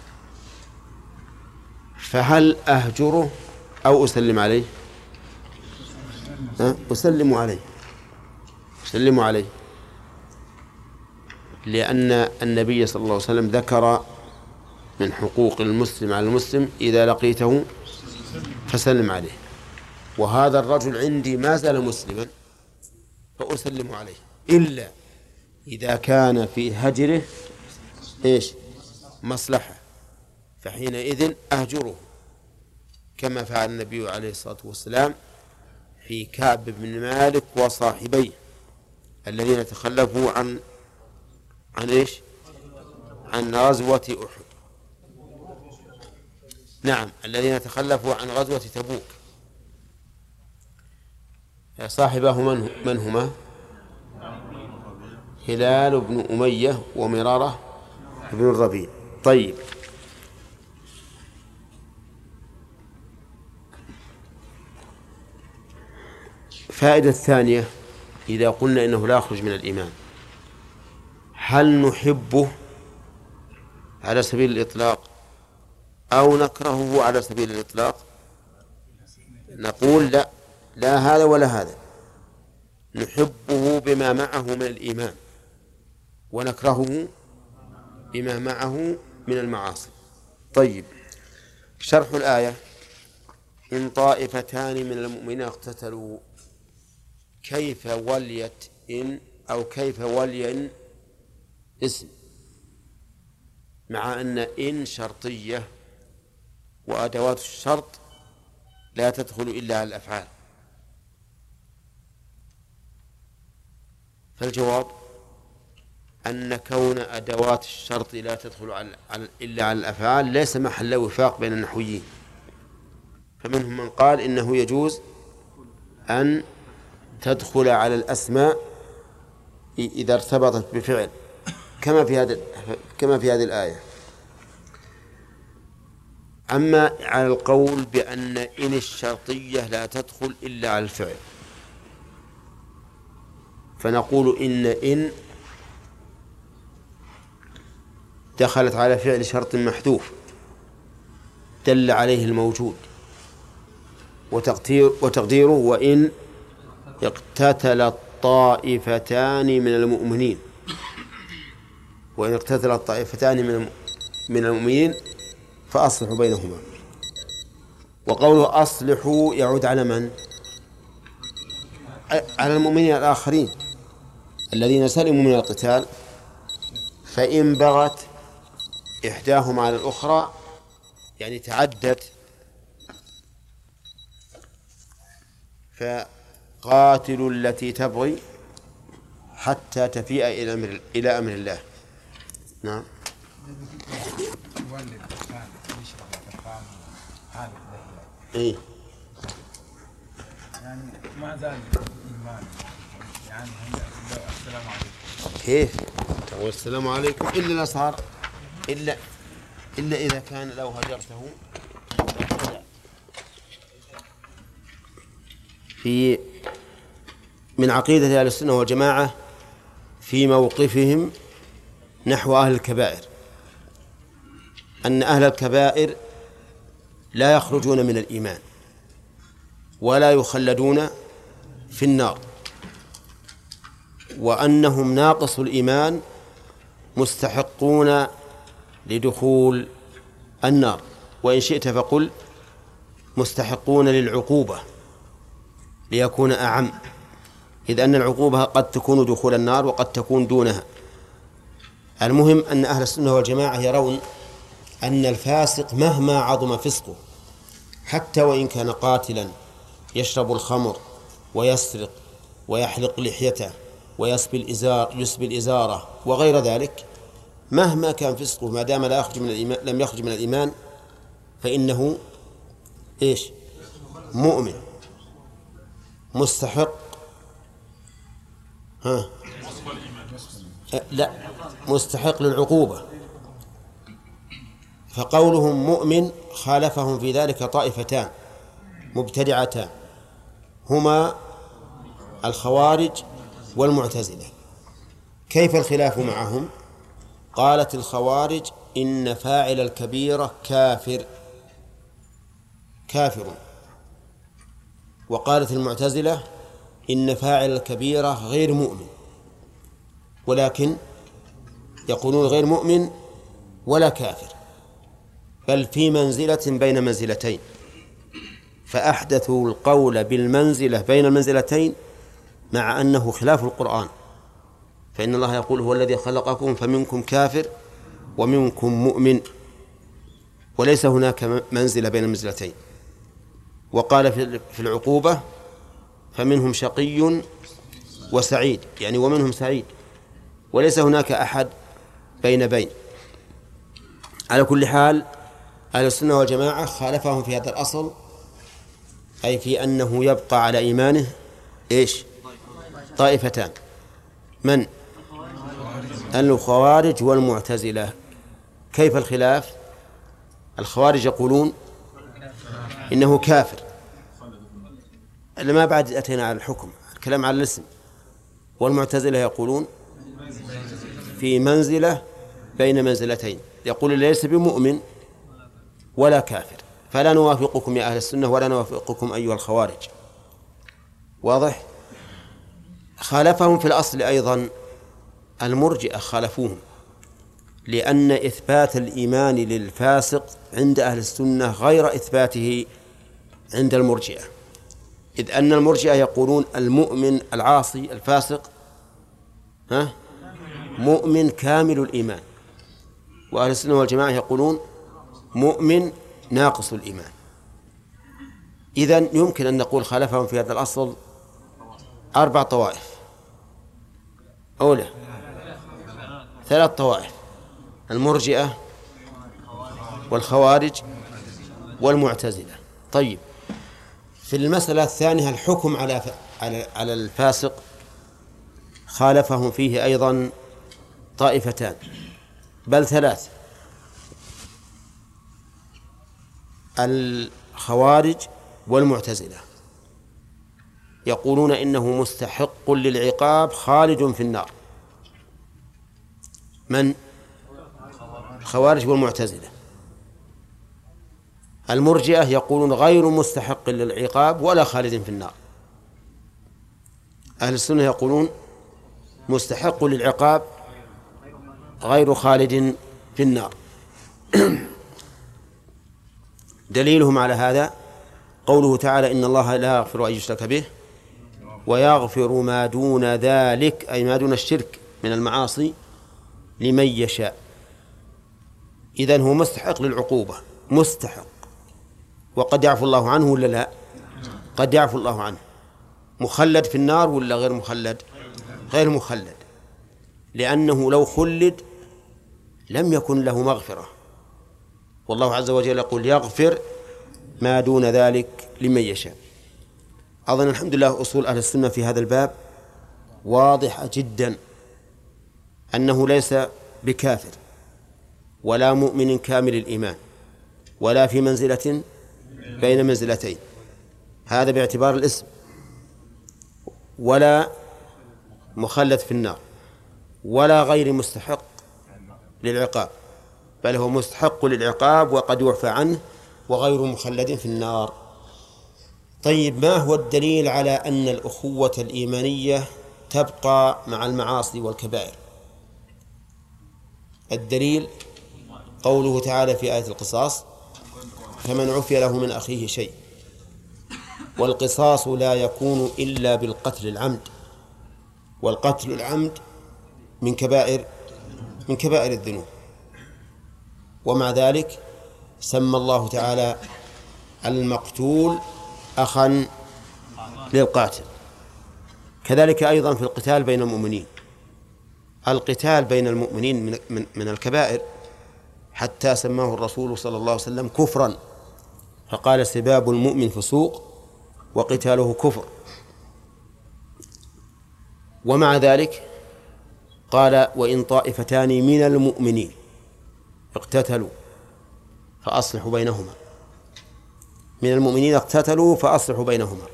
فهل أهجره أو أسلم عليه؟ أسلم عليه. أسلم عليه. لأن النبي صلى الله عليه وسلم ذكر من حقوق المسلم على المسلم إذا لقيته فسلم عليه. وهذا الرجل عندي ما زال مسلما فأسلم عليه. إلا إذا كان في هجره إيش؟ مصلحة. فحينئذ أهجره كما فعل النبي عليه الصلاة والسلام في كعب بن مالك وصاحبيه الذين تخلفوا عن عن إيش؟ عن غزوة أحد نعم الذين تخلفوا عن غزوة تبوك صاحبه من من هما؟ هلال بن أمية ومرارة بن الربيع طيب فائدة الثانية إذا قلنا إنه لا يخرج من الإيمان هل نحبه على سبيل الإطلاق أو نكرهه على سبيل الإطلاق؟ نقول لا لا هذا ولا هذا. نحبه بما معه من الإيمان ونكرهه بما معه من المعاصي. طيب شرح الآية إن طائفتان من المؤمنين اقتتلوا كيف وليت إن أو كيف ولي اسم. مع أن إن شرطية وأدوات الشرط لا تدخل إلا على الأفعال. فالجواب أن كون أدوات الشرط لا تدخل على إلا على الأفعال ليس محل وفاق بين النحويين. فمنهم من قال إنه يجوز أن تدخل على الأسماء إذا ارتبطت بفعل كما في هذا كما في هذه الآية. أما على القول بأن إن الشرطية لا تدخل إلا على الفعل فنقول إن إن دخلت على فعل شرط محذوف دل عليه الموجود وتقدير وتقديره وإن اقتتل الطائفتان من المؤمنين. وإن اقتتل الطائفتان من من المؤمنين فأصلحوا بينهما. وقوله أصلحوا يعود على من؟ على المؤمنين الآخرين. الذين سلموا من القتال. فإن بغت إحداهما على الأخرى يعني تعدت فقاتلوا التي تبغي حتى تفيء إلى أمر إلى أمر الله. نعم. إيه. يعني ما زال يعني السلام عليكم كيف؟ تقول السلام عليكم. إلا لا صار إلا إلا إذا كان لو هجرته. في من عقيدة أهل السنة والجماعة في موقفهم نحو أهل الكبائر. أن أهل الكبائر لا يخرجون من الإيمان ولا يخلدون في النار وأنهم ناقص الإيمان مستحقون لدخول النار. وإن شئت فقل مستحقون للعقوبة ليكون أعم. إذ أن العقوبة قد تكون دخول النار وقد تكون دونها. المهم أن أهل السنة والجماعة يرون أن الفاسق مهما عظم فسقه حتى وإن كان قاتلا يشرب الخمر ويسرق ويحلق لحيته ويسبي الإزار يسبي الإزارة وغير ذلك مهما كان فسقه ما دام لا يخرج من الإيمان لم يخرج من الإيمان فإنه إيش؟ مؤمن مستحق ها. لا مستحق للعقوبة. فقولهم مؤمن خالفهم في ذلك طائفتان مبتدعتان هما الخوارج والمعتزلة. كيف الخلاف معهم؟ قالت الخوارج إن فاعل الكبيرة كافر. كافر. وقالت المعتزلة إن فاعل الكبيرة غير مؤمن. ولكن يقولون غير مؤمن ولا كافر. بل في منزلة بين منزلتين. فأحدثوا القول بالمنزلة بين المنزلتين مع أنه خلاف القرآن. فإن الله يقول هو الذي خلقكم فمنكم كافر ومنكم مؤمن. وليس هناك منزلة بين المنزلتين. وقال في العقوبة فمنهم شقي وسعيد يعني ومنهم سعيد وليس هناك أحد بين بين. على كل حال أهل السنة والجماعة خالفهم في هذا الأصل أي في أنه يبقى على إيمانه إيش؟ طائفتان. من؟ الخوارج والمعتزلة. كيف الخلاف؟ الخوارج يقولون إنه كافر. ما بعد أتينا على الحكم الكلام على الاسم. والمعتزلة يقولون في منزلة بين منزلتين. يقول ليس بمؤمن ولا كافر. فلا نوافقكم يا أهل السنة ولا نوافقكم أيها الخوارج. واضح؟ خالفهم في الأصل أيضا المرجئة خالفوهم لأن إثبات الإيمان للفاسق عند أهل السنة غير إثباته عند المرجئة. إذ أن المرجئة يقولون المؤمن العاصي الفاسق ها؟ مؤمن كامل الإيمان. وأهل السنة والجماعة يقولون مؤمن ناقص الإيمان. إذن يمكن أن نقول خالفهم في هذا الأصل أربع طوائف. أولى ثلاث طوائف المرجئة والخوارج والمعتزلة. طيب في المسألة الثانية الحكم على على الفاسق خالفهم فيه أيضا طائفتان بل ثلاث. الخوارج والمعتزلة يقولون إنه مستحق للعقاب خالد في النار. من؟ الخوارج والمعتزلة. المرجئة يقولون غير مستحق للعقاب ولا خالد في النار. أهل السنة يقولون مستحق للعقاب غير خالد في النار. دليلهم على هذا قوله تعالى إن الله لا يغفر أن يشرك به ويغفر ما دون ذلك أي ما دون الشرك من المعاصي لمن يشاء. إذن هو مستحق للعقوبة مستحق. وقد يعفو الله عنه ولا لا؟ قد يعفو الله عنه. مخلد في النار ولا غير مخلد؟ غير مخلد. لأنه لو خلد لم يكن له مغفرة. والله عز وجل يقول يغفر ما دون ذلك لمن يشاء. أظن الحمد لله أصول أهل السنة في هذا الباب واضحة جدا أنه ليس بكافر ولا مؤمن كامل الإيمان ولا في منزلة بين منزلتين. هذا باعتبار الاسم. ولا مخلد في النار. ولا غير مستحق للعقاب. بل هو مستحق للعقاب وقد يعفى عنه وغير مخلد في النار. طيب ما هو الدليل على أن الأخوة الإيمانية تبقى مع المعاصي والكبائر؟ الدليل قوله تعالى في آية القصاص فمن عفي له من أخيه شيء. والقصاص لا يكون إلا بالقتل العمد. والقتل العمد من كبائر من كبائر الذنوب. ومع ذلك سمى الله تعالى المقتول أخا للقاتل. كذلك أيضا في القتال بين المؤمنين. القتال بين المؤمنين من, من, من الكبائر حتى سماه الرسول صلى الله عليه وسلم كفرا. فقال سباب المؤمن فسوق وقتاله كفر. ومع ذلك قال وإن طائفتان من المؤمنين اقتتلوا فأصلحوا بينهما. من المؤمنين اقتتلوا فأصلحوا بينهما.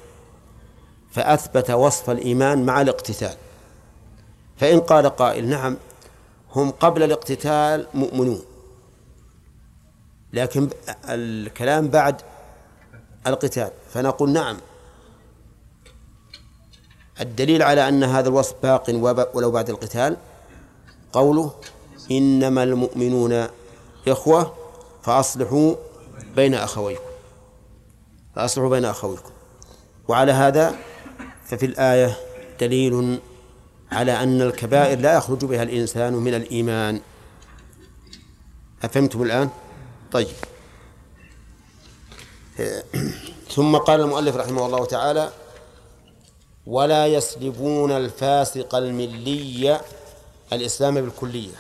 فأثبت وصف الإيمان مع الاقتتال. فإن قال قائل نعم هم قبل الاقتتال مؤمنون. لكن الكلام بعد القتال فنقول نعم. الدليل على أن هذا الوصف باق ولو بعد القتال قوله إنما المؤمنون إخوة فأصلحوا بين أخويكم فأصلحوا بين أخويكم. وعلى هذا ففي الآية دليل على أن الكبائر لا يخرج بها الإنسان من الإيمان. أفهمتم الآن؟ طيب. ثم قال المؤلف رحمه الله تعالى ولا يسلبون الفاسق الملي الإسلام بالكلية.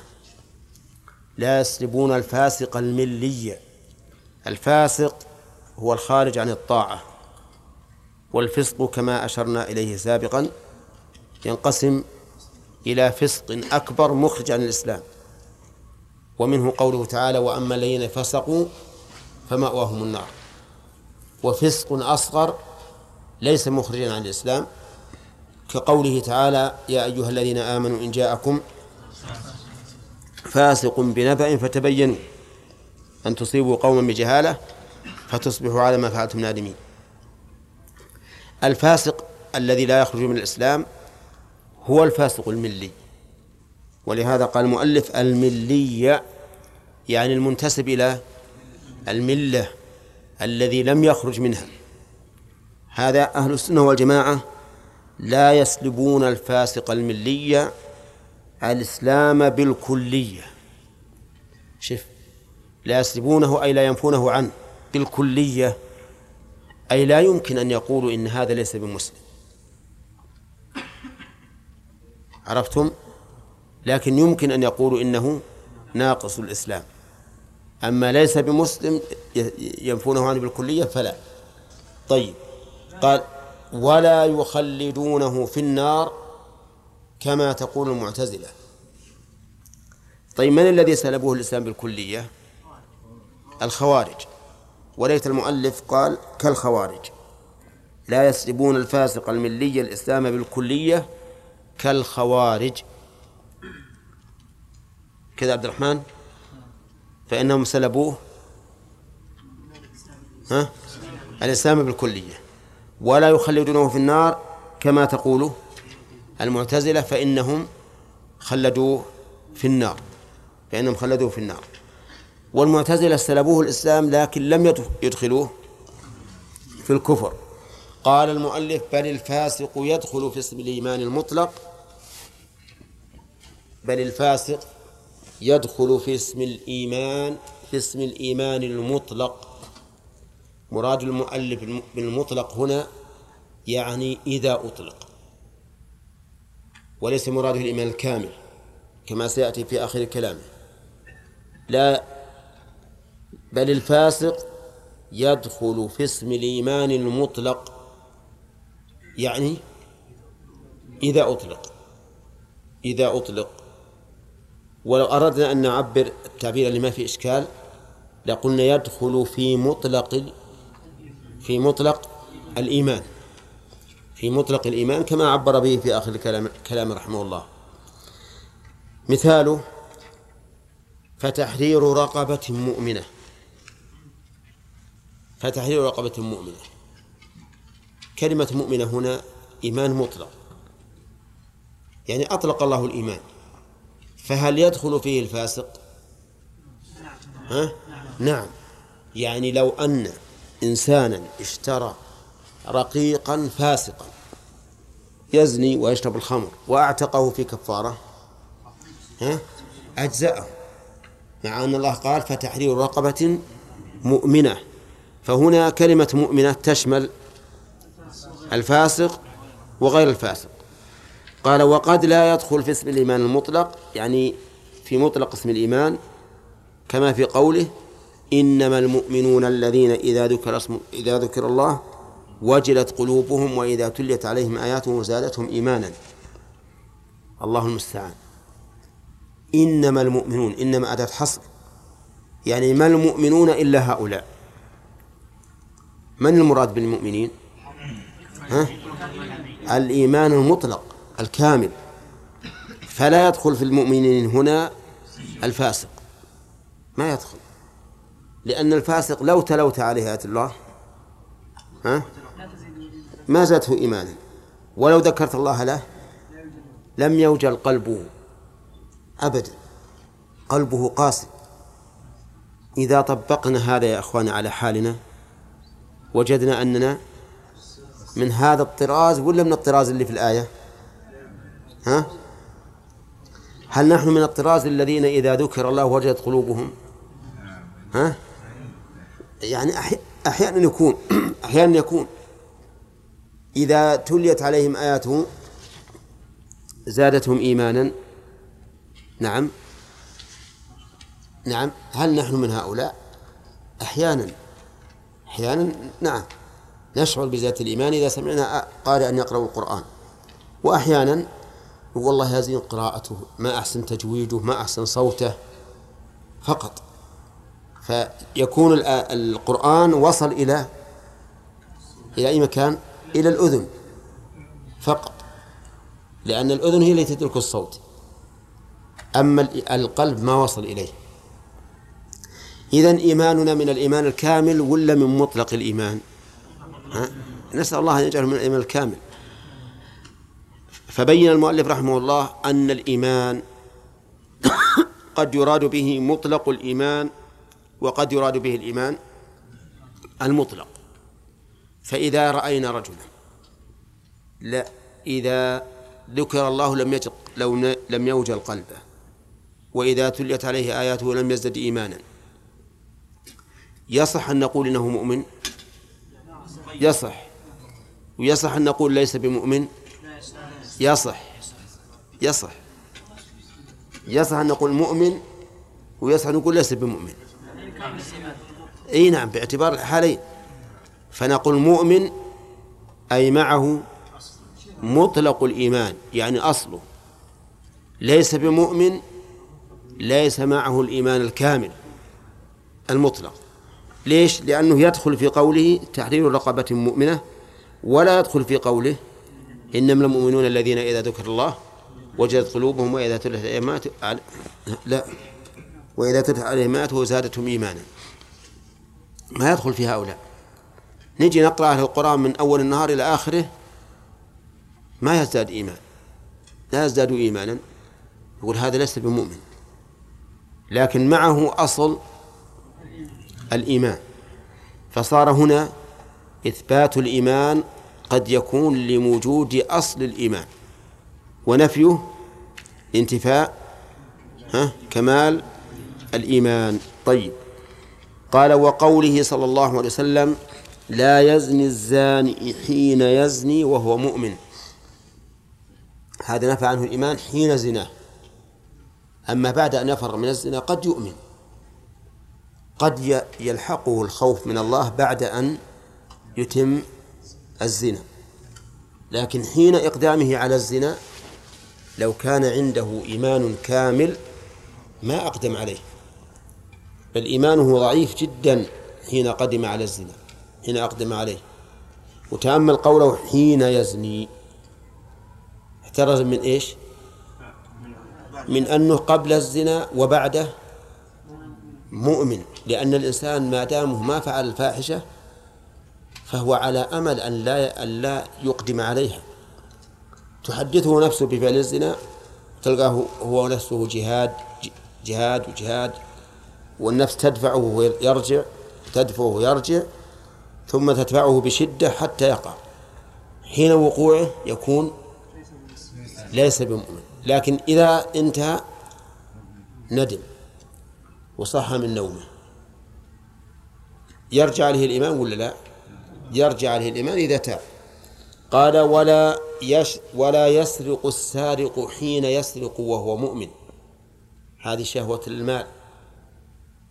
لا يسلبون الفاسق الملي. الفاسق هو الخارج عن الطاعة. والفسق كما أشرنا إليه سابقا ينقسم إلى فسق أكبر مخرج عن الإسلام. ومنه قوله تعالى وأما الذين فسقوا فمأواهم النار. وفسق أصغر ليس مخرجا عن الإسلام. كقوله تعالى يا أيها الذين آمنوا إن جاءكم فاسق بنبأ فتبينوا أن تصيبوا قوما بجهالة فتصبحوا على ما فعلتم نادمين. الفاسق الذي لا يخرج من الإسلام هو الفاسق الملي ولهذا قال المؤلف الملي يعني المنتسب إلى الملة. الذي لم يخرج منها. هذا أهل السنة والجماعة لا يسلبون الفاسق الملي الإسلام بالكلية. شف لا يسلبونه أي لا ينفونه عنه بالكلية أي لا يمكن أن يقولوا إن هذا ليس بمسلم. عرفتم؟ لكن يمكن أن يقولوا إنه ناقص الإسلام. أما ليس بمسلم ينفونه عنه بالكلية فلا. طيب. قال ولا يخلدونه في النار كما تقول المعتزلة. طيب من الذي سلبوه الإسلام بالكلية؟ الخوارج. وليت المؤلف قال كالخوارج. لا يسلبون الفاسق الملي الإسلام بالكلية كالخوارج. كذا عبد الرحمن. فإنهم سلبوه. ها؟ الإسلام بالكلية. ولا يخلدونه في النار كما تقول المعتزلة فإنهم خلدوه في النار. فإنهم خلدوه في النار. والمعتزلة سلبوه الإسلام لكن لم يدخلوه في الكفر. قال المؤلف بل الفاسق يدخل في اسم الإيمان المطلق. بل الفاسق يدخل في اسم الإيمان في اسم الإيمان المطلق. مراد المؤلف بالمطلق هنا يعني إذا أطلق. وليس مراده الإيمان الكامل كما سيأتي في آخر كلامه. لا بل الفاسق يدخل في اسم الإيمان المطلق يعني إذا أطلق. إذا أطلق. ولو أردنا أن نعبر التعبير اللي ما في إشكال لقلنا يدخل في مطلق في مطلق الإيمان. في مطلق الإيمان كما عبر به في آخر الكلام كلام رحمه الله. مثاله فتحرير رقبة مؤمنة. فتحرير رقبة مؤمنة. كلمة مؤمنة هنا إيمان مطلق. يعني أطلق الله الإيمان. فهل يدخل فيه الفاسق؟ ها؟ نعم. يعني لو أن إنسانا اشترى رقيقا فاسقا يزني ويشرب الخمر وأعتقه في كفارة ها؟ أجزأه. مع أن الله قال فتحرير رقبة مؤمنة فهنا كلمة مؤمنة تشمل الفاسق وغير الفاسق. قال وقد لا يدخل في اسم الإيمان المطلق يعني في مطلق اسم الإيمان كما في قوله إنما المؤمنون الذين إذا ذكر اسم إذا ذكر الله وجلت قلوبهم وإذا تليت عليهم آياته زادتهم إيمانا. الله المستعان. إنما المؤمنون إنما أداة حصر. يعني ما المؤمنون إلا هؤلاء؟ من المراد بالمؤمنين؟ ها؟ الإيمان المطلق. الكامل. فلا يدخل في المؤمنين هنا الفاسق. ما يدخل. لأن الفاسق لو تلوت عليه آيات الله ها؟ ما زادته إيمانا ولو ذكرت الله له لم يوجل قلبه أبدا. قلبه قاسي. إذا طبقنا هذا يا أخوان على حالنا وجدنا أننا من هذا الطراز ولا من الطراز اللي في الآية؟ ها؟ هل نحن من الطراز الذين إذا ذكر الله وجدت قلوبهم؟ ها؟ يعني أحيانا يكون أحيانا يكون. إذا تليت عليهم آياته زادتهم إيمانا. نعم. نعم. هل نحن من هؤلاء؟ أحيانا. أحيانا نعم. نشعر بذات الإيمان إذا سمعنا قارئا يقرأ القرآن. وأحيانا والله هذه قراءته ما أحسن تجويده ما أحسن صوته فقط. فيكون القرآن وصل إلى إلى أي مكان؟ إلى الأذن فقط لأن الأذن هي التي تدرك الصوت. أما القلب ما وصل إليه. إذن إيماننا من الإيمان الكامل ولا من مطلق الإيمان؟ ها؟ نسأل الله أن يجعله من الإيمان الكامل. فبين المؤلف رحمه الله أن الإيمان قد يراد به مطلق الإيمان وقد يراد به الإيمان المطلق. فإذا رأينا رجلا لا إذا ذكر الله لم يجد لو لم يوجل قلبه وإذا تليت عليه آياته لم يزدد إيمانا يصح أن نقول إنه مؤمن؟ يصح. ويصح أن نقول ليس بمؤمن؟ يصح يصح. يصح أن نقول مؤمن ويصح أن نقول ليس بمؤمن. أي نعم باعتبار الحالين. فنقول مؤمن أي معه مطلق الإيمان يعني أصله. ليس بمؤمن ليس معه الإيمان الكامل المطلق. ليش؟ لأنه يدخل في قوله تحرير رقبة مؤمنة ولا يدخل في قوله إنما المؤمنون الذين إذا ذكر الله وجدت قلوبهم وإذا تلت عليهم لا. وإذا تلت عليهم آياته زادتهم إيمانا. ما يدخل في هؤلاء. نجي نقرأ أهل القرآن من أول النهار إلى آخره ما يزداد إيمان. لا يزداد إيمانا. يقول هذا ليس بمؤمن. لكن معه أصل الإيمان. فصار هنا إثبات الإيمان قد يكون لوجود أصل الإيمان. ونفيه انتفاء ها كمال الإيمان. طيب. قال وقوله صلى الله عليه وسلم لا يزني الزاني حين يزني وهو مؤمن. هذا نفى عنه الإيمان حين زناه. أما بعد أن يفرغ من الزنا قد يؤمن. قد يلحقه الخوف من الله بعد أن يتم الزنا. لكن حين إقدامه على الزنا لو كان عنده إيمان كامل ما أقدم عليه. بل إيمانه ضعيف جدا حين قدم على الزنا حين أقدم عليه. وتأمل قوله حين يزني. احترز من إيش؟ من أنه قبل الزنا وبعده مؤمن. لأن الإنسان ما دامه ما فعل الفاحشة فهو على أمل أن لا أن لا يقدم عليها. تحدثه نفسه بفعل الزنا تلقاه هو نفسه جهاد جهاد وجهاد والنفس تدفعه ويرجع تدفعه ويرجع ثم تدفعه بشدة حتى يقع. حين وقوعه يكون ليس بمؤمن. لكن إذا انتهى ندم وصح من نومه. يرجع عليه الإيمان ولا لا؟ يرجع عليه الإيمان إذا تاب. قال ولا يش ولا يسرق السارق حين يسرق وهو مؤمن. هذه شهوة المال.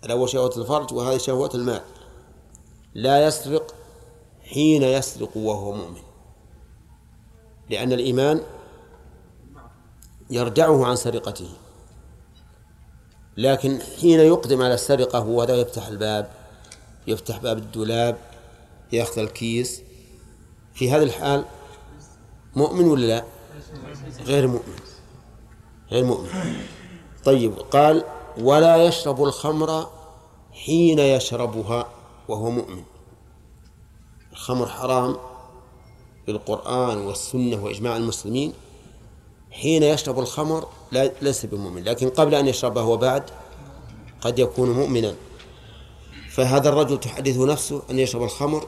الأول شهوة الفرج وهذه شهوة المال. لا يسرق حين يسرق وهو مؤمن. لأن الإيمان يردعه عن سرقته. لكن حين يقدم على السرقة وهذا يفتح الباب يفتح باب الدولاب ياخذ الكيس في هذا الحال مؤمن ولا لا؟ غير مؤمن. غير مؤمن. طيب قال ولا يشرب الخمر حين يشربها وهو مؤمن. الخمر حرام بالقرآن والسنة وإجماع المسلمين. حين يشرب الخمر لا ليس بمؤمن لكن قبل أن يشربه وبعد قد يكون مؤمنا. فهذا الرجل تحدثه نفسه أن يشرب الخمر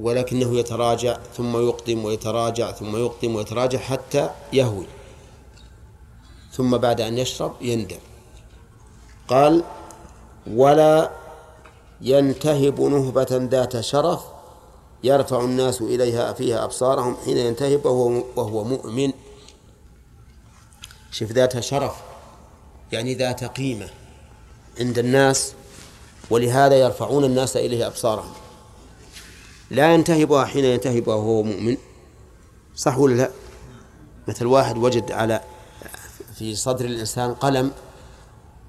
ولكنه يتراجع ثم يقدم ويتراجع ثم يقدم ويتراجع حتى يهوي. ثم بعد أن يشرب يندم. قال ولا ينتهب نهبة ذات شرف يرفع الناس إليها فيها أبصارهم حين ينتهب وهو, وهو مؤمن. شوف ذات شرف يعني ذات قيمة عند الناس ولهذا يرفعون الناس إليه أبصارهم. لا ينتهبها حين ينتهبها وهو مؤمن. صح ولا لا؟ مثل واحد وجد على في صدر الإنسان قلم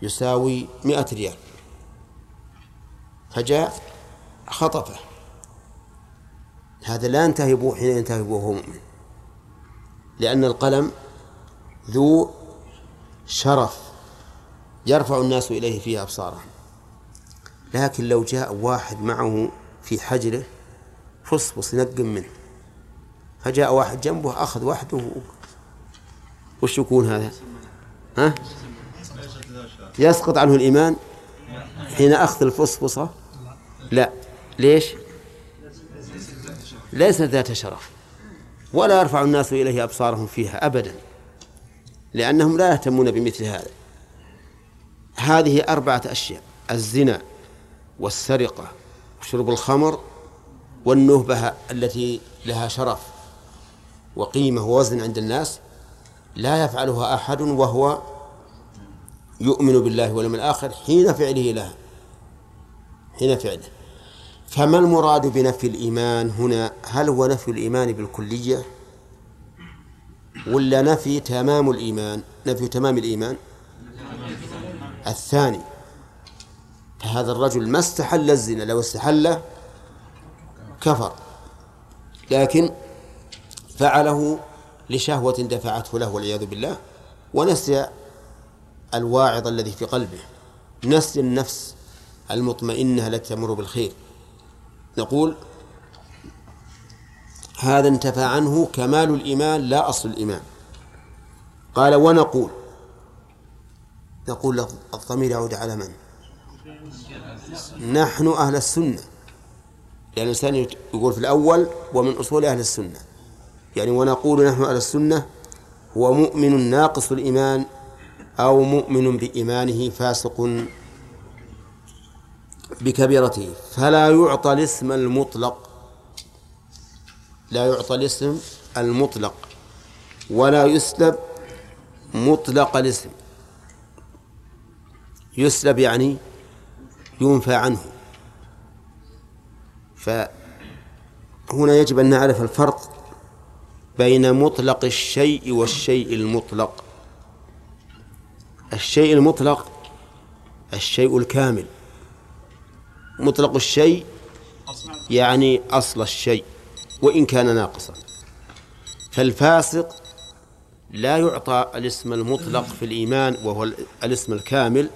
يساوي مئة ريال. فجاء خطفه. هذا لا ينتهب حين ينتهب وهو مؤمن. لأن القلم ذو شرف يرفع الناس إليه فيه أبصارهم. لكن لو جاء واحد معه في حجره فصفص ينقم منه. فجاء واحد جنبه أخذ وحده وش يكون هذا؟ ها؟ يسقط عنه الإيمان؟ حين أخذ الفصفصة؟ لا. ليش؟ ليست ذات شرف. ولا يرفع الناس إليه أبصارهم فيها أبدا. لأنهم لا يهتمون بمثل هذا. هذه أربعة أشياء الزنا والسرقة وشرب الخمر والنهبة التي لها شرف وقيمة ووزن عند الناس لا يفعلها أحد وهو يؤمن بالله واليوم الآخر حين فعله لها حين فعله. فما المراد بنفي الإيمان هنا؟ هل هو نفي الإيمان بالكلية ولا نفي تمام الإيمان؟ نفي تمام الإيمان. الثاني فهذا الرجل ما استحل الزنا لو استحله كفر. لكن فعله لشهوة دفعته له والعياذ بالله ونسي الواعظ الذي في قلبه نسي النفس المطمئنة التي تمر بالخير. نقول هذا انتفى عنه كمال الإيمان لا أصل الإيمان. قال ونقول نقول الضمير يعود على من؟ نحن أهل السنة. يعني الإنسان يقول في الأول ومن أصول أهل السنة. يعني ونقول نحن أهل السنة هو مؤمن ناقص الإيمان أو مؤمن بإيمانه فاسق بكبيرته. فلا يعطى الاسم المطلق. لا يعطى الاسم المطلق. ولا يسلب مطلق الاسم. يسلب يعني ينفى عنه. فهنا يجب أن نعرف الفرق بين مطلق الشيء والشيء المطلق. الشيء المطلق الشيء الكامل. مطلق الشيء يعني أصل الشيء وإن كان ناقصا. فالفاسق لا يعطى الاسم المطلق في الإيمان وهو الاسم الكامل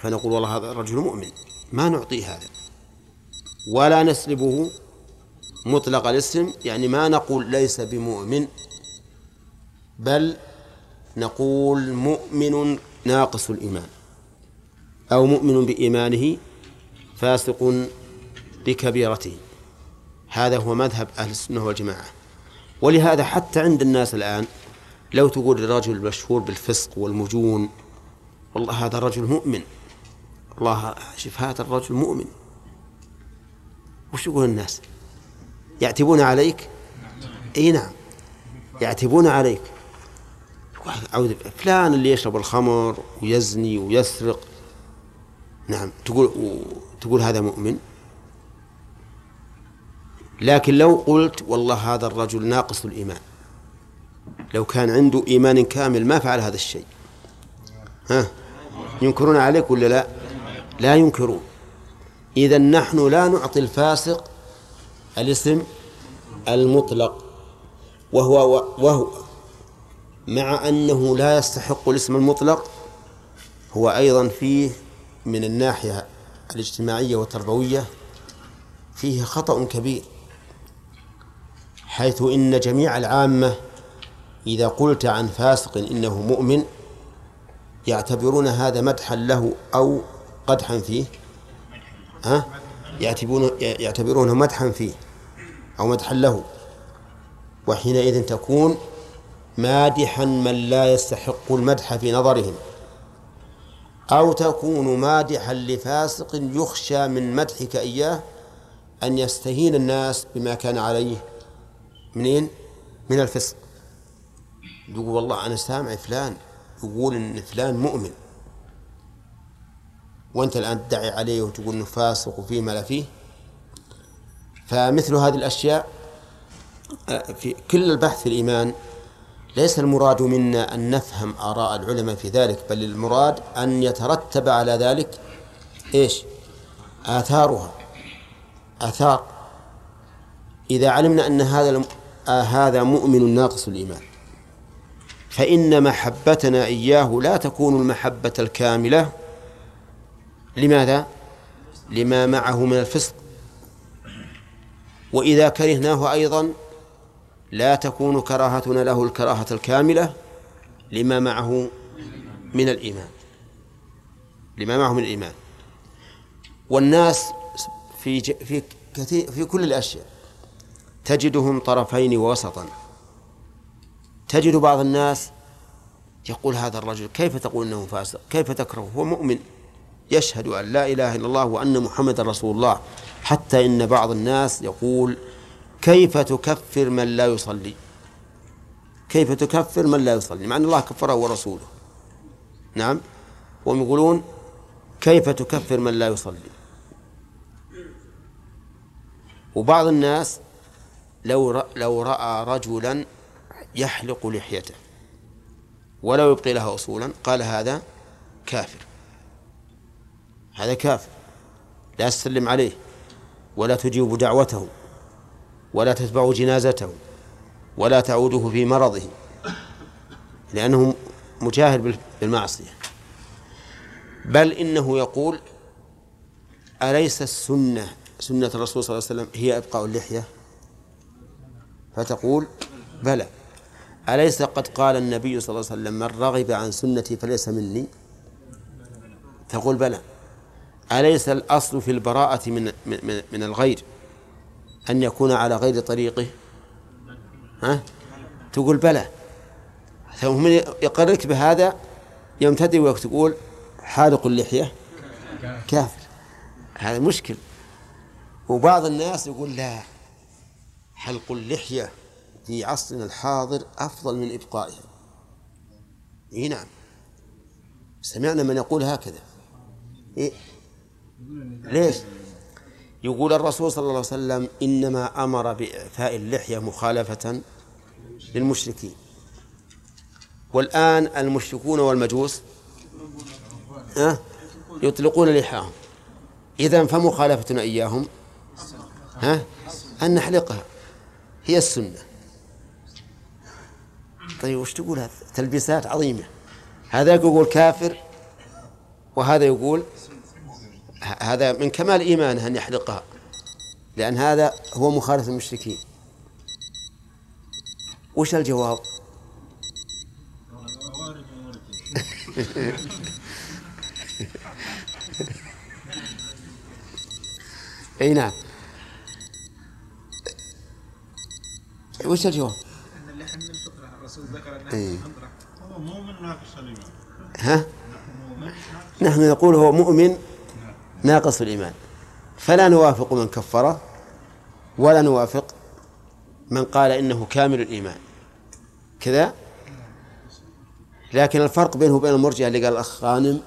فنقول والله هذا الرجل مؤمن ما نعطيه هذا. ولا نسلبه مطلق الاسم يعني ما نقول ليس بمؤمن بل نقول مؤمن ناقص الإيمان أو مؤمن بإيمانه فاسق بكبيرته. هذا هو مذهب أهل السنة والجماعة. ولهذا حتى عند الناس الآن لو تقول الرجل المشهور بالفسق والمجون والله هذا الرجل مؤمن. الله شوف هذا الرجل مؤمن. وش يقول الناس. يعتبون عليك؟ إي نعم. يعتبون عليك. أعوذ فلان اللي يشرب الخمر ويزني ويسرق. نعم. تقول تقول هذا مؤمن؟ لكن لو قلت والله هذا الرجل ناقص الإيمان. لو كان عنده إيمان كامل ما فعل هذا الشيء. ها؟ ينكرون عليك ولا لا؟ لا ينكرون. إذا نحن لا نعطي الفاسق الاسم المطلق. وهو وهو مع أنه لا يستحق الاسم المطلق هو أيضا فيه من الناحية الاجتماعية والتربوية فيه خطأ كبير حيث إن جميع العامة إذا قلت عن فاسق إنه مؤمن يعتبرون هذا مدحا له أو قدحا فيه. ها؟ يعتبرون يعتبرونه مدحا فيه أو مدحا له. وحينئذ تكون مادحا من لا يستحق المدح في نظرهم. أو تكون مادحا لفاسق يخشى من مدحك إياه أن يستهين الناس بما كان عليه. منين؟ من الفسق. يقول والله أنا سامع فلان يقول إن فلان مؤمن. وأنت الآن تدعي عليه وتقول إنه فاسق وفيه ما لا فيه. فمثل هذه الأشياء آه، في كل البحث في الإيمان ليس المراد منا أن نفهم آراء العلماء في ذلك بل المراد أن يترتب على ذلك إيش؟ آثارها. آثار. إذا علمنا أن هذا آه هذا مؤمن ناقص الإيمان. فإن محبتنا إياه لا تكون المحبة الكاملة لماذا؟ لما معه من الفسق وإذا كرهناه أيضا لا تكون كراهتنا له الكراهة الكاملة لما معه من الإيمان لما معه من الإيمان والناس في في كثير في كل الأشياء تجدهم طرفين ووسطا تجد بعض الناس يقول هذا الرجل كيف تقول إنه فاسق؟ كيف تكره؟ هو مؤمن يشهد أن لا إله إلا الله وأن محمدا رسول الله حتى إن بعض الناس يقول كيف تكفر من لا يصلي؟ كيف تكفر من لا يصلي؟ مع أن الله كفره ورسوله. نعم وهم يقولون كيف تكفر من لا يصلي؟ وبعض الناس لو لو رأى رجلا يحلق لحيته ولو يبقي لها اصولا قال هذا كافر هذا كافر. لا تسلم عليه ولا تجيب دعوته ولا تتبع جنازته ولا تعوده في مرضه لأنه مجاهر بالمعصية. بل إنه يقول أليس السنة؟ سنة الرسول صلى الله عليه وسلم هي إبقاء اللحية؟ فتقول بلى. أليس قد قال النبي صلى الله عليه وسلم من رغب عن سنتي فليس مني تقول بلى. أليس الأصل في البراءة من من, من الغير أن يكون على غير طريقه؟ ها؟ تقول بلى. ثم يقررك بهذا يوم تدري وتقول حالق اللحية. كافر. هذا مشكل. وبعض الناس يقول لا حلق اللحية في عصرنا الحاضر أفضل من إبقائها. إيه نعم. سمعنا من يقول هكذا. إيه؟ ليش؟ يقول الرسول صلى الله عليه وسلم إنما أمر بإعفاء اللحية مخالفة للمشركين. والآن المشركون والمجوس؟ يطلقون لحاهم. إذا فمخالفتنا إياهم ها؟ أن نحلقها. هي السنة. طيب وش تقول؟ هذا تلبيسات عظيمة. هذا يقول كافر وهذا يقول هذا من كمال إيمانه أن يحلقها لأن هذا هو مخالف المشركين وش الجواب؟ إي نعم وش الجواب؟ إن اللحم من الفطره الرسول ذكر انها من الفطره هو مؤمن ناقص الإيمان ها؟ نحن نقول هو مؤمن ناقص الإيمان. فلا نوافق من كفره ولا نوافق من قال إنه كامل الإيمان. كذا؟ لكن الفرق بينه وبين المرجئة اللي قال الأخ غانم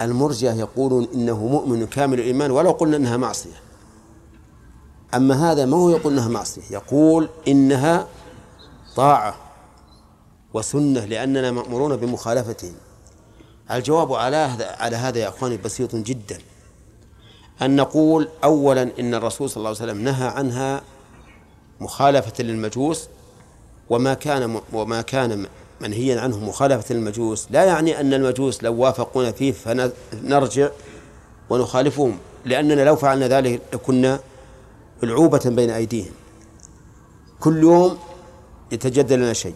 المرجئة يقولون إنه مؤمن كامل الإيمان ولو قلنا إنها معصية. أما هذا ما هو يقول إنها معصية؟ يقول إنها طاعة وسنة لأننا مأمورون بمخالفتهم. الجواب على هذا على هذا يا إخواني بسيط جدا. أن نقول أولا إن الرسول صلى الله عليه وسلم نهى عنها مخالفة للمجوس وما كان وما كان منهيا عنه مخالفة للمجوس. لا يعني أن المجوس لو وافقونا فيه فنرجع ونخالفهم لأننا لو فعلنا ذلك لكنا العوبة بين أيديهم. كل يوم يتجدد لنا شيء.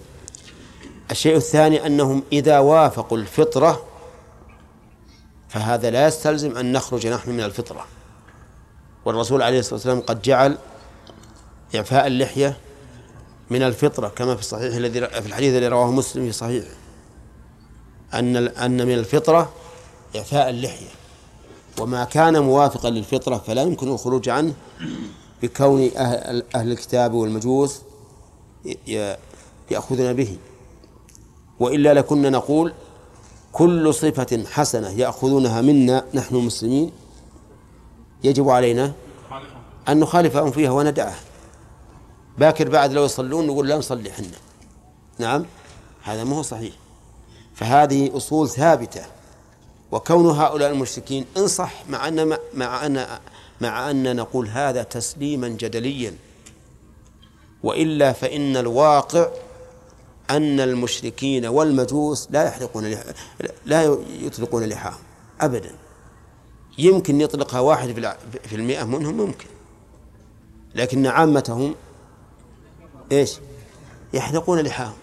الشيء الثاني أنهم إذا وافقوا الفطرة فهذا لا يستلزم أن نخرج نحن من الفطرة. والرسول عليه الصلاة والسلام قد جعل إعفاء اللحية من الفطرة كما في الصحيح الذي في الحديث الذي رواه مسلم في صحيحه أن أن من الفطرة إعفاء اللحية. وما كان موافقا للفطرة فلا يمكن الخروج عنه بكون أهل, أهل الكتاب والمجوس يأخذون به. وإلا لكنا نقول كل صفة حسنة يأخذونها منا نحن المسلمين يجب علينا أن نخالفهم فيها وندعها. باكر بعد لو يصلون نقول لا نصلي حنا نعم؟ هذا ما هو صحيح. فهذه أصول ثابتة. وكون هؤلاء المشركين إن صح مع أن مع أن مع أن نقول هذا تسليما جدليا. وإلا فإن الواقع أن المشركين والمجوس لا يحلقون. لا يطلقون لحاهم أبدا يمكن يطلقها واحد في المئة منهم ممكن لكن عامتهم إيش؟ يحلقون لحاهم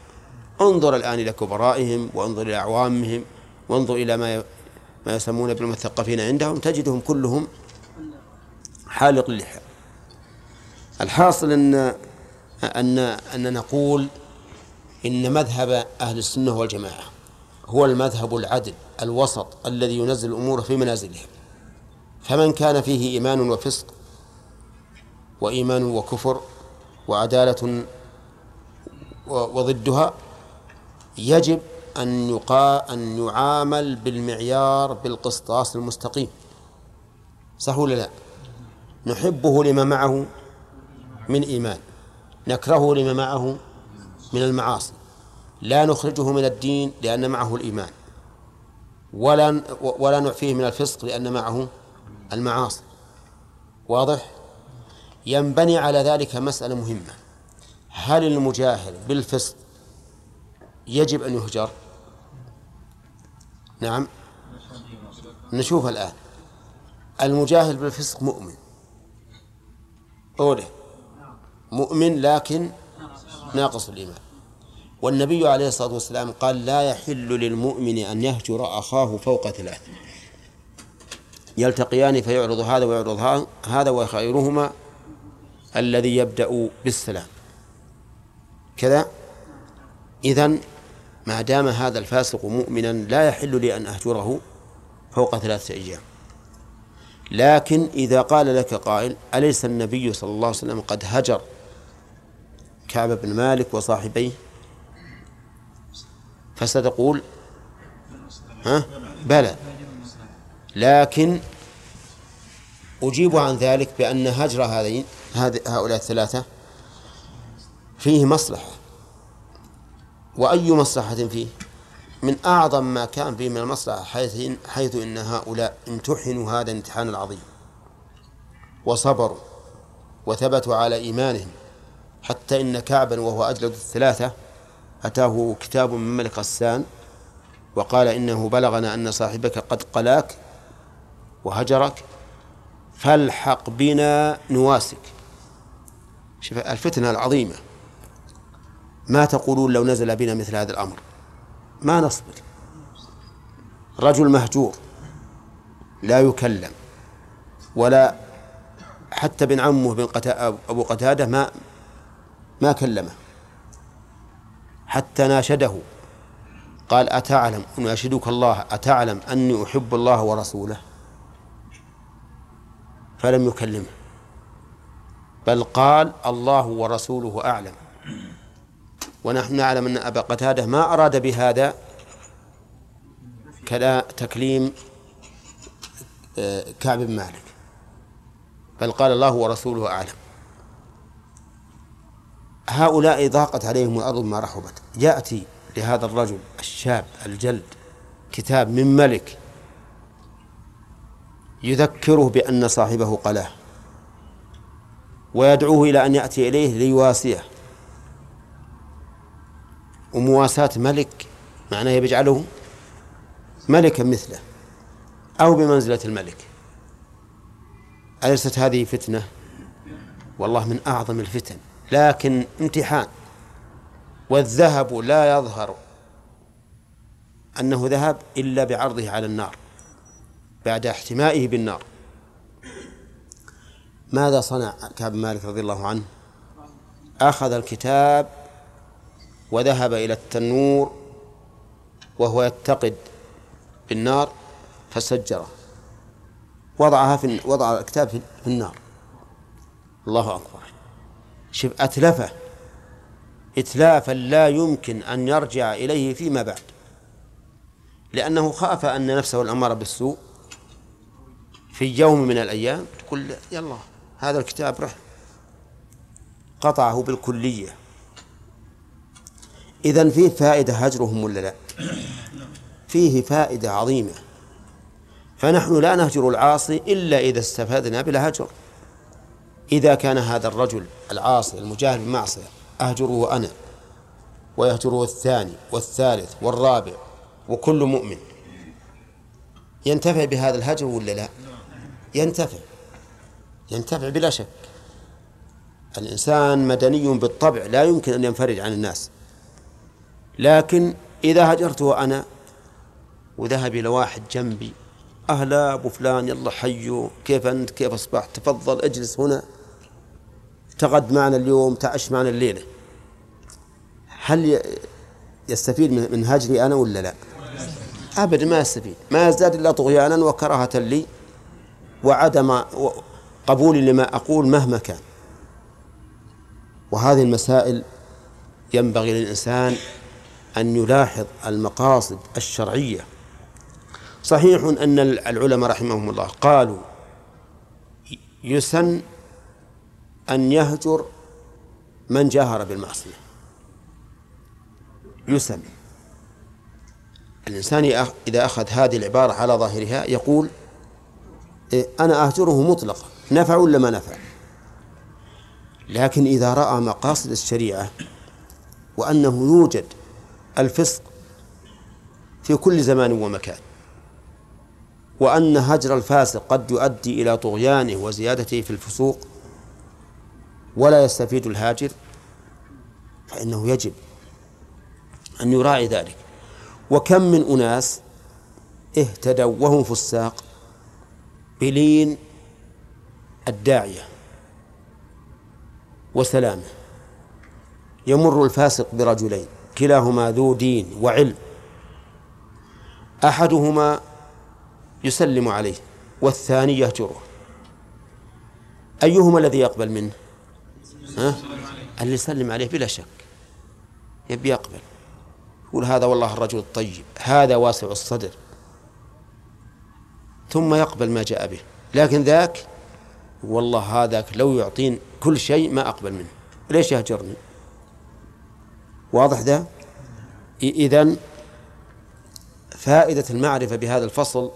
انظر الآن إلى كبرائهم وانظر إلى أعوامهم وانظر إلى ما ما يسمون بالمثقفين عندهم تجدهم كلهم حالق اللحى الحاصل أن أن أن نقول إن مذهب أهل السنة والجماعة هو المذهب العدل الوسط الذي ينزل الأمور في منازلها فمن كان فيه إيمان وفسق وإيمان وكفر وعدالة وضدها يجب أن يقا أن يعامل بالمعيار بالقسطاس المستقيم صح ولا لا؟ نحبه لما معه من إيمان نكرهه لما معه من المعاصي. لا نخرجه من الدين لأن معه الإيمان. ولا ولا نعفيه من الفسق لأن معه المعاصي. واضح؟ ينبني على ذلك مسألة مهمة. هل المجاهر بالفسق يجب أن يهجر؟ نعم. نشوف الآن. المجاهر بالفسق مؤمن. أوله. مؤمن لكن ناقص الإيمان. والنبي عليه الصلاة والسلام قال لا يحل للمؤمن أن يهجر أخاه فوق ثلاث يلتقيان فيعرض هذا ويعرض هذا وخيرهما الذي يبدأ بالسلام. كذا؟ إذن ما دام هذا الفاسق مؤمنا لا يحل لي أن أهجره فوق ثلاثة أيام. لكن إذا قال لك قائل أليس النبي صلى الله عليه وسلم قد هجر كعب بن مالك وصاحبيه؟ فستقول ها؟ بلى. لكن أجيب عن ذلك بأن هجر هذين هؤلاء الثلاثة فيه مصلحة. وأي مصلحة فيه؟ من أعظم ما كان فيه من المصلحة حيث حيث إن هؤلاء امتحنوا هذا الامتحان العظيم وصبروا وثبتوا على إيمانهم. حتى إن كعبا وهو أجلد الثلاثة أتاه كتاب من ملك غسان وقال إنه بلغنا أن صاحبك قد قلاك وهجرك فالحق بنا نواسك. شوف الفتنة العظيمة. ما تقولون لو نزل بنا مثل هذا الأمر؟ ما نصبر. رجل مهجور لا يكلم ولا حتى بن عمه بن قتا... أبو قتادة ما ما كلمه حتى ناشده. قال أتعلم أناشدك الله أتعلم أني أحب الله ورسوله. فلم يكلمه بل قال الله ورسوله أعلم. ونحن نعلم أن أبا قتادة ما أراد بهذا كلا تكليم آه، كعب بن مالك. بل قال الله ورسوله أعلم. هؤلاء ضاقت عليهم الأرض ما رحبت. يأتي لهذا الرجل الشاب الجلد كتاب من ملك يذكره بأن صاحبه قلاه ويدعوه إلى أن يأتي إليه ليواسيه. ومواساة ملك معناه يجعله ملكا مثله أو بمنزلة الملك. أليست هذه فتنة؟ والله من أعظم الفتن. لكن امتحان والذهب لا يظهر أنه ذهب إلا بعرضه على النار بعد احتمائه بالنار. ماذا صنع كعب مالك رضي الله عنه؟ أخذ الكتاب وذهب إلى التنور وهو يتقد بالنار فسجره. وضعها في وضع الكتاب في النار. الله أكبر. شوف أتلفه. إتلافا لا يمكن أن يرجع إليه فيما بعد. لأنه خاف أن نفسه الأمارة بالسوء في يوم من الأيام. تقول يلا هذا الكتاب رح قطعه بالكلية. إذن فيه فائدة هجرهم ولا لا؟ فيه فائدة عظيمة. فنحن لا نهجر العاصي إلا إذا استفدنا بلا هجر. إذا كان هذا الرجل العاصي المجاهد بالمعصية أهجره أنا ويهجره الثاني والثالث والرابع وكل مؤمن. ينتفع بهذا الهجر ولا لا؟ ينتفع. ينتفع بلا شك. الإنسان مدني بالطبع لا يمكن أن ينفرد عن الناس. لكن إذا هجرته أنا وذهب إلى واحد جنبي أهلا أبو فلان يلا حيو كيف أنت؟ كيف أصبحت؟ تفضل اجلس هنا. تغد معنا اليوم تعش معنا الليلة. هل يستفيد من هجري أنا ولا لا؟ أبدا ما يستفيد. ما يزداد إلا طغيانا وكراهة لي وعدم قبولي لما أقول مهما كان. وهذه المسائل ينبغي للإنسان أن يلاحظ المقاصد الشرعية. صحيح أن العلماء رحمهم الله قالوا يسن أن يهجر من جاهر بالمعصية. يسن الإنسان إذا أخذ هذه العبارة على ظاهرها يقول إيه، أنا أهجره مطلقا نفع ولا ما نفع؟ لكن إذا رأى مقاصد الشريعة وأنه يوجد الفسق في كل زمان ومكان وأن هجر الفاسق قد يؤدي إلى طغيانه وزيادته في الفسوق ولا يستفيد الهاجر فإنه يجب أن يراعي ذلك. وكم من أناس اهتدوا وهم فساق بلين الداعية وسلامة. يمر الفاسق برجلين كلاهما ذو دين وعلم. أحدهما يسلم عليه والثاني يهجره. أيهما الذي يقبل منه؟ ها؟ اللي يسلم عليه بلا شك. يبي يقبل. يقول هذا والله الرجل الطيب. هذا واسع الصدر. ثم يقبل ما جاء به. لكن ذاك والله هذاك لو يعطين كل شيء ما أقبل منه. ليش يهجرني؟ واضح ذا؟ إذن فائدة المعرفة بهذا الفصل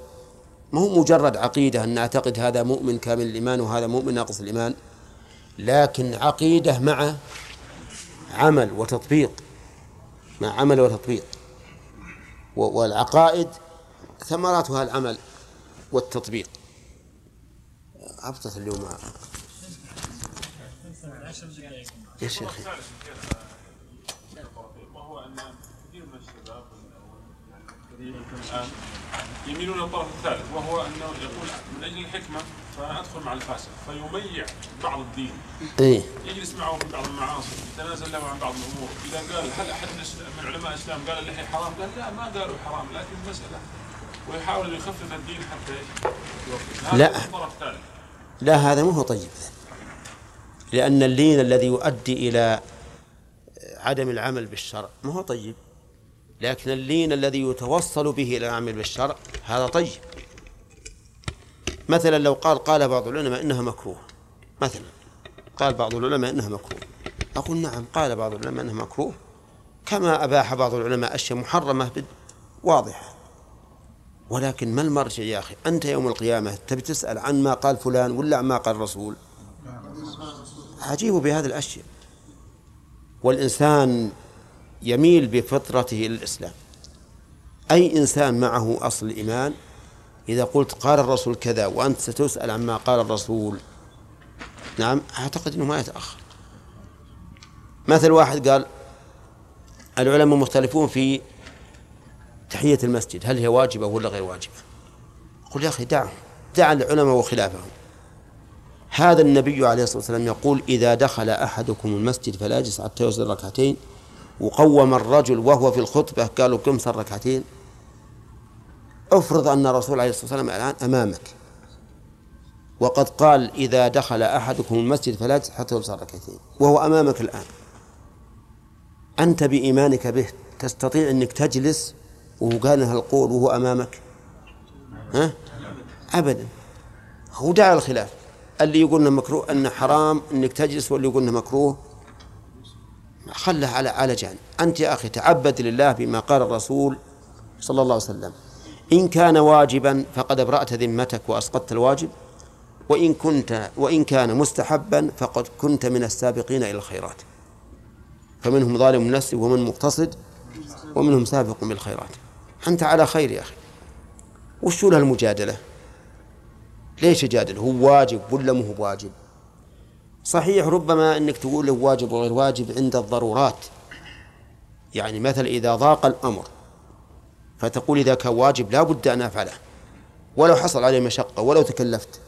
ما هو مجرد عقيدة أن نعتقد هذا مؤمن كامل الإيمان وهذا مؤمن ناقص الإيمان. لكن عقيدة مع عمل وتطبيق مع عمل وتطبيق. والعقائد ثمراتها العمل والتطبيق. أبطت اليوم. يا شيخ. يميلون للطرف الثالث وهو أنه يقول من أجل الحكمة فانا ادخل مع الفاسق فيميع بعض الدين. إيه؟ يجلس معه في بعض المعاصي يتنازل له عن بعض الأمور. إذا قال هل أحد من علماء الإسلام قال اللحية حرام؟ قال لا ما قالوا حرام لكن مسألة. ويحاول يخفف الدين حتى يوفق لا. لا هذا مو هو طيب. لأن اللين الذي يؤدي إلى عدم العمل بالشرع ما هو طيب. لكن اللين الذي يتوصل به إلى العمل بالشرع هذا طيب. مثلا لو قال قال بعض العلماء إنها مكروه. مثلا قال بعض العلماء إنها مكروه. أقول نعم قال بعض العلماء إنها مكروه. كما أباح بعض العلماء أشياء محرمة واضحة. ولكن ما المرجع يا أخي؟ أنت يوم القيامة تبي تسأل عن ما قال فلان ولا عن ما قال الرسول عجيب بهذه الأشياء. والإنسان يميل بفطرته إلى الإسلام. أي إنسان معه أصل الإيمان إذا قلت قال الرسول كذا وأنت ستسأل عما قال الرسول. نعم أعتقد أنه ما يتأخر. مثل واحد قال العلماء مختلفون في تحية المسجد هل هي واجبة ولا غير واجبة؟ قل يا أخي دعهم دع العلماء وخلافهم. هذا النبي عليه الصلاة والسلام يقول إذا دخل أحدكم المسجد فلا يجلس حتى يصلي ركعتين وقوم الرجل وهو في الخطبة قالوا كم صار ركعتين افرض أن الرسول عليه الصلاة والسلام الآن أمامك. وقد قال إذا دخل أحدكم المسجد فلا حتى يصلي ركعتين وهو أمامك الآن. أنت بإيمانك به تستطيع أنك تجلس وهو قال هالقول وهو أمامك؟ ها؟ أبدا. هو دعا الخلاف اللي يقول إنه مكروه إنه حرام إنك تجلس واللي يقول إنه مكروه. خله على على جانب. أنت يا أخي تعبد لله بما قال الرسول صلى الله عليه وسلم. إن كان واجبا فقد ابرأت ذمتك وأسقطت الواجب. وإن كنت وإن كان مستحبا فقد كنت من السابقين إلى الخيرات. فمنهم ظالم نفسه ومن مقتصد ومنهم سابق بالخيرات. أنت على خير يا أخي. وش له المجادلة؟ ليش يجادل هو واجب ولا مو واجب؟ صحيح ربما أنك تقول له واجب وغير واجب عند الضرورات. يعني مثلا إذا ضاق الأمر فتقول إذا كان واجب لا بد أن أفعله. ولو حصل عليه مشقة ولو تكلفت.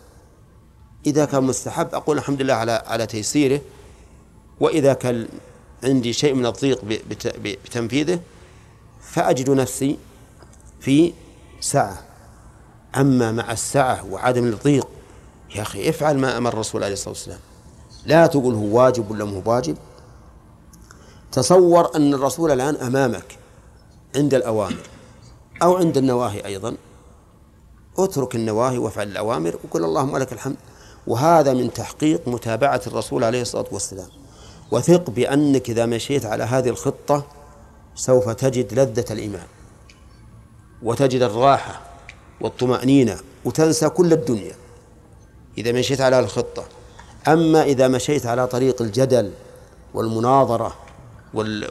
إذا كان مستحب أقول الحمد لله على على تيسيره. وإذا كان عندي شيء من الضيق بتنفيذه فأجد نفسي في سعة. أما مع السعة وعدم الضيق يا أخي افعل ما أمر الرسول عليه الصلاة والسلام. لا تقول هو واجب ولا مو واجب. تصور أن الرسول الآن أمامك عند الأوامر. أو عند النواهي أيضا. اترك النواهي وافعل الأوامر وقل اللهم لك الحمد. وهذا من تحقيق متابعة الرسول عليه الصلاة والسلام. وثق بأنك إذا مشيت على هذه الخطة سوف تجد لذة الإيمان. وتجد الراحة والطمأنينة وتنسى كل الدنيا إذا مشيت على الخطة. أما إذا مشيت على طريق الجدل والمناظرة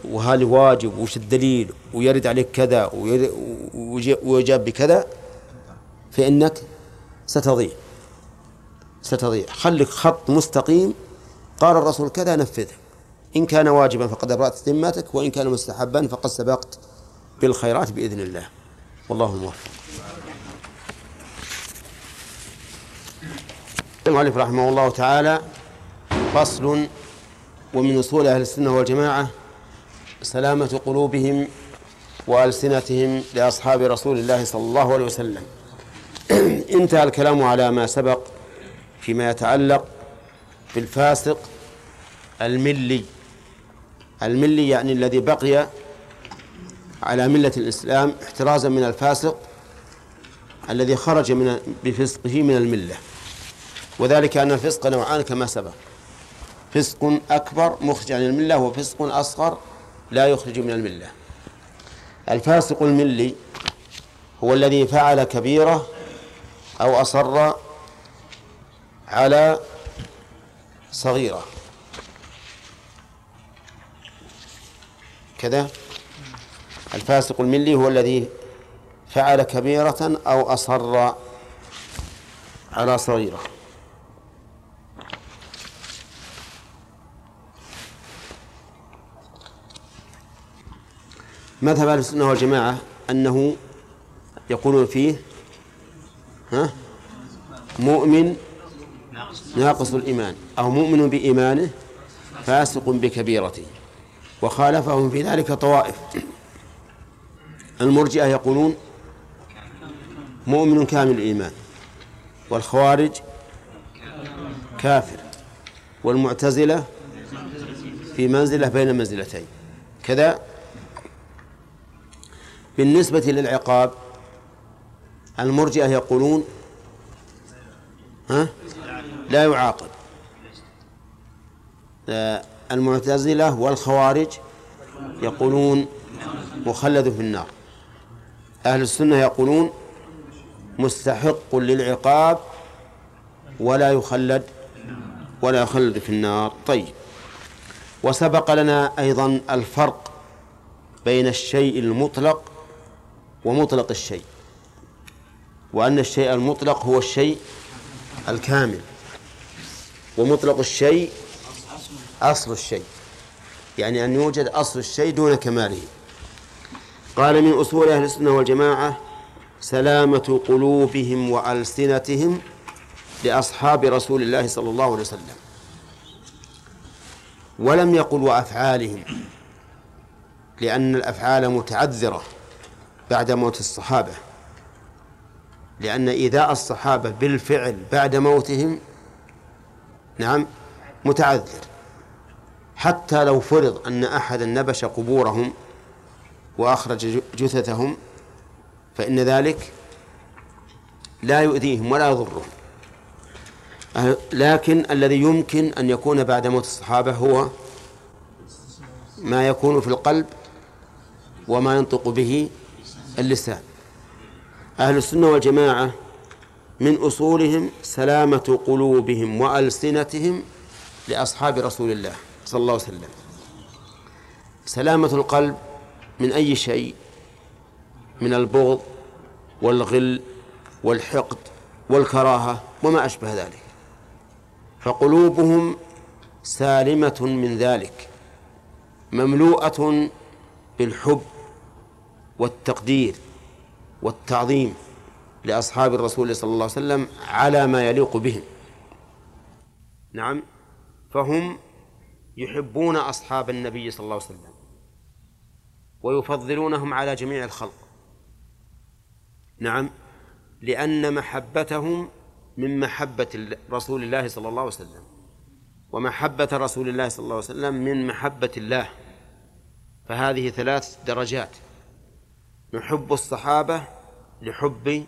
وهل واجب وش الدليل؟ ويرد عليك كذا ويجاب بكذا فإنك ستضيع. ستضيع. خلك خط مستقيم. قال الرسول كذا نفذه. إن كان واجبا فقد أبرأت ذمتك وإن كان مستحبا فقد سبقت بالخيرات بإذن الله. والله موفق. المؤلف رحمه الله تعالى فصل ومن أصول أهل السنة والجماعة سلامة قلوبهم وألسنتهم لأصحاب رسول الله صلى الله عليه وسلم. انتهى الكلام على ما سبق فيما يتعلق بالفاسق الملي. الملي يعني الذي بقي على ملة الإسلام احترازا من الفاسق الذي خرج من بفسقه من الملة. وذلك أن الفسق نوعان كما سبق. فسق أكبر مخرج عن الملة وفسق أصغر لا يخرج من الملة. الفاسق الملي هو الذي فعل كبيرة أو أصر على صغيرة. كذا. الفاسق الملي هو الذي فعل كبيرة أو أصر على صغيرة. مذهب أهل السنة والجماعة أنه يقولون فيه ها؟ مؤمن ناقص الإيمان أو مؤمن بإيمانه فاسق بكبيرته وخالفهم في ذلك طوائف. المرجئة يقولون مؤمن كامل الإيمان والخوارج كافر والمعتزلة في منزلة بين منزلتين كذا بالنسبة للعقاب المرجئة يقولون ها؟ لا يعاقب. المعتزلة والخوارج يقولون مخلد في النار. أهل السنة يقولون مستحق للعقاب ولا يخلد ولا يخلد في النار. طيب. وسبق لنا أيضا الفرق بين الشيء المطلق ومطلق الشيء. وأن الشيء المطلق هو الشيء الكامل. ومطلق الشيء أصل الشيء. يعني أن يوجد أصل الشيء دون كماله. قال من أصول أهل السنة والجماعة سلامة قلوبهم وألسنتهم لأصحاب رسول الله صلى الله عليه وسلم. ولم يقل وأفعالهم لأن الأفعال متعذرة. بعد موت الصحابة. لأن إيذاء الصحابة بالفعل بعد موتهم نعم متعذر. حتى لو فرض أن أحدا نبش قبورهم وأخرج جثثهم فإن ذلك لا يؤذيهم ولا يضرهم. لكن الذي يمكن أن يكون بعد موت الصحابة هو ما يكون في القلب وما ينطق به اللسان. أهل السنة والجماعة من أصولهم سلامة قلوبهم وألسنتهم لأصحاب رسول الله صلى الله عليه وسلم. سلامة القلب من أي شيء؟ من البغض والغل والحقد والكراهة وما أشبه ذلك. فقلوبهم سالمة من ذلك مملوءة بالحب والتقدير والتعظيم لأصحاب الرسول صلى الله عليه وسلم على ما يليق بهم. نعم. فهم يحبون أصحاب النبي صلى الله عليه وسلم ويفضلونهم على جميع الخلق. نعم. لأن محبتهم من محبة رسول الله صلى الله عليه وسلم ومحبة رسول الله صلى الله عليه وسلم من محبة الله. فهذه ثلاث درجات. نحب الصحابة لحب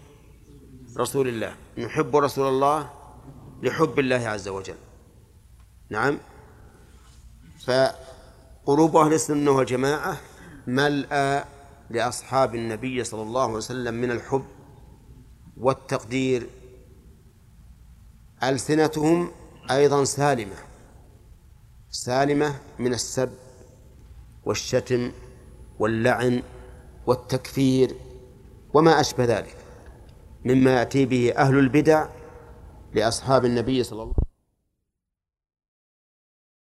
رسول الله نحب رسول الله لحب الله عز وجل. نعم. فقلوب أهل السنة والجماعة ملأى لأصحاب النبي صلى الله عليه وسلم من الحب والتقدير. ألسنتهم أيضا سالمة سالمة من السب والشتم واللعن والتكفير وما أشبه ذلك مما يأتي به أهل البدع لأصحاب النبي صلى الله عليه وسلم.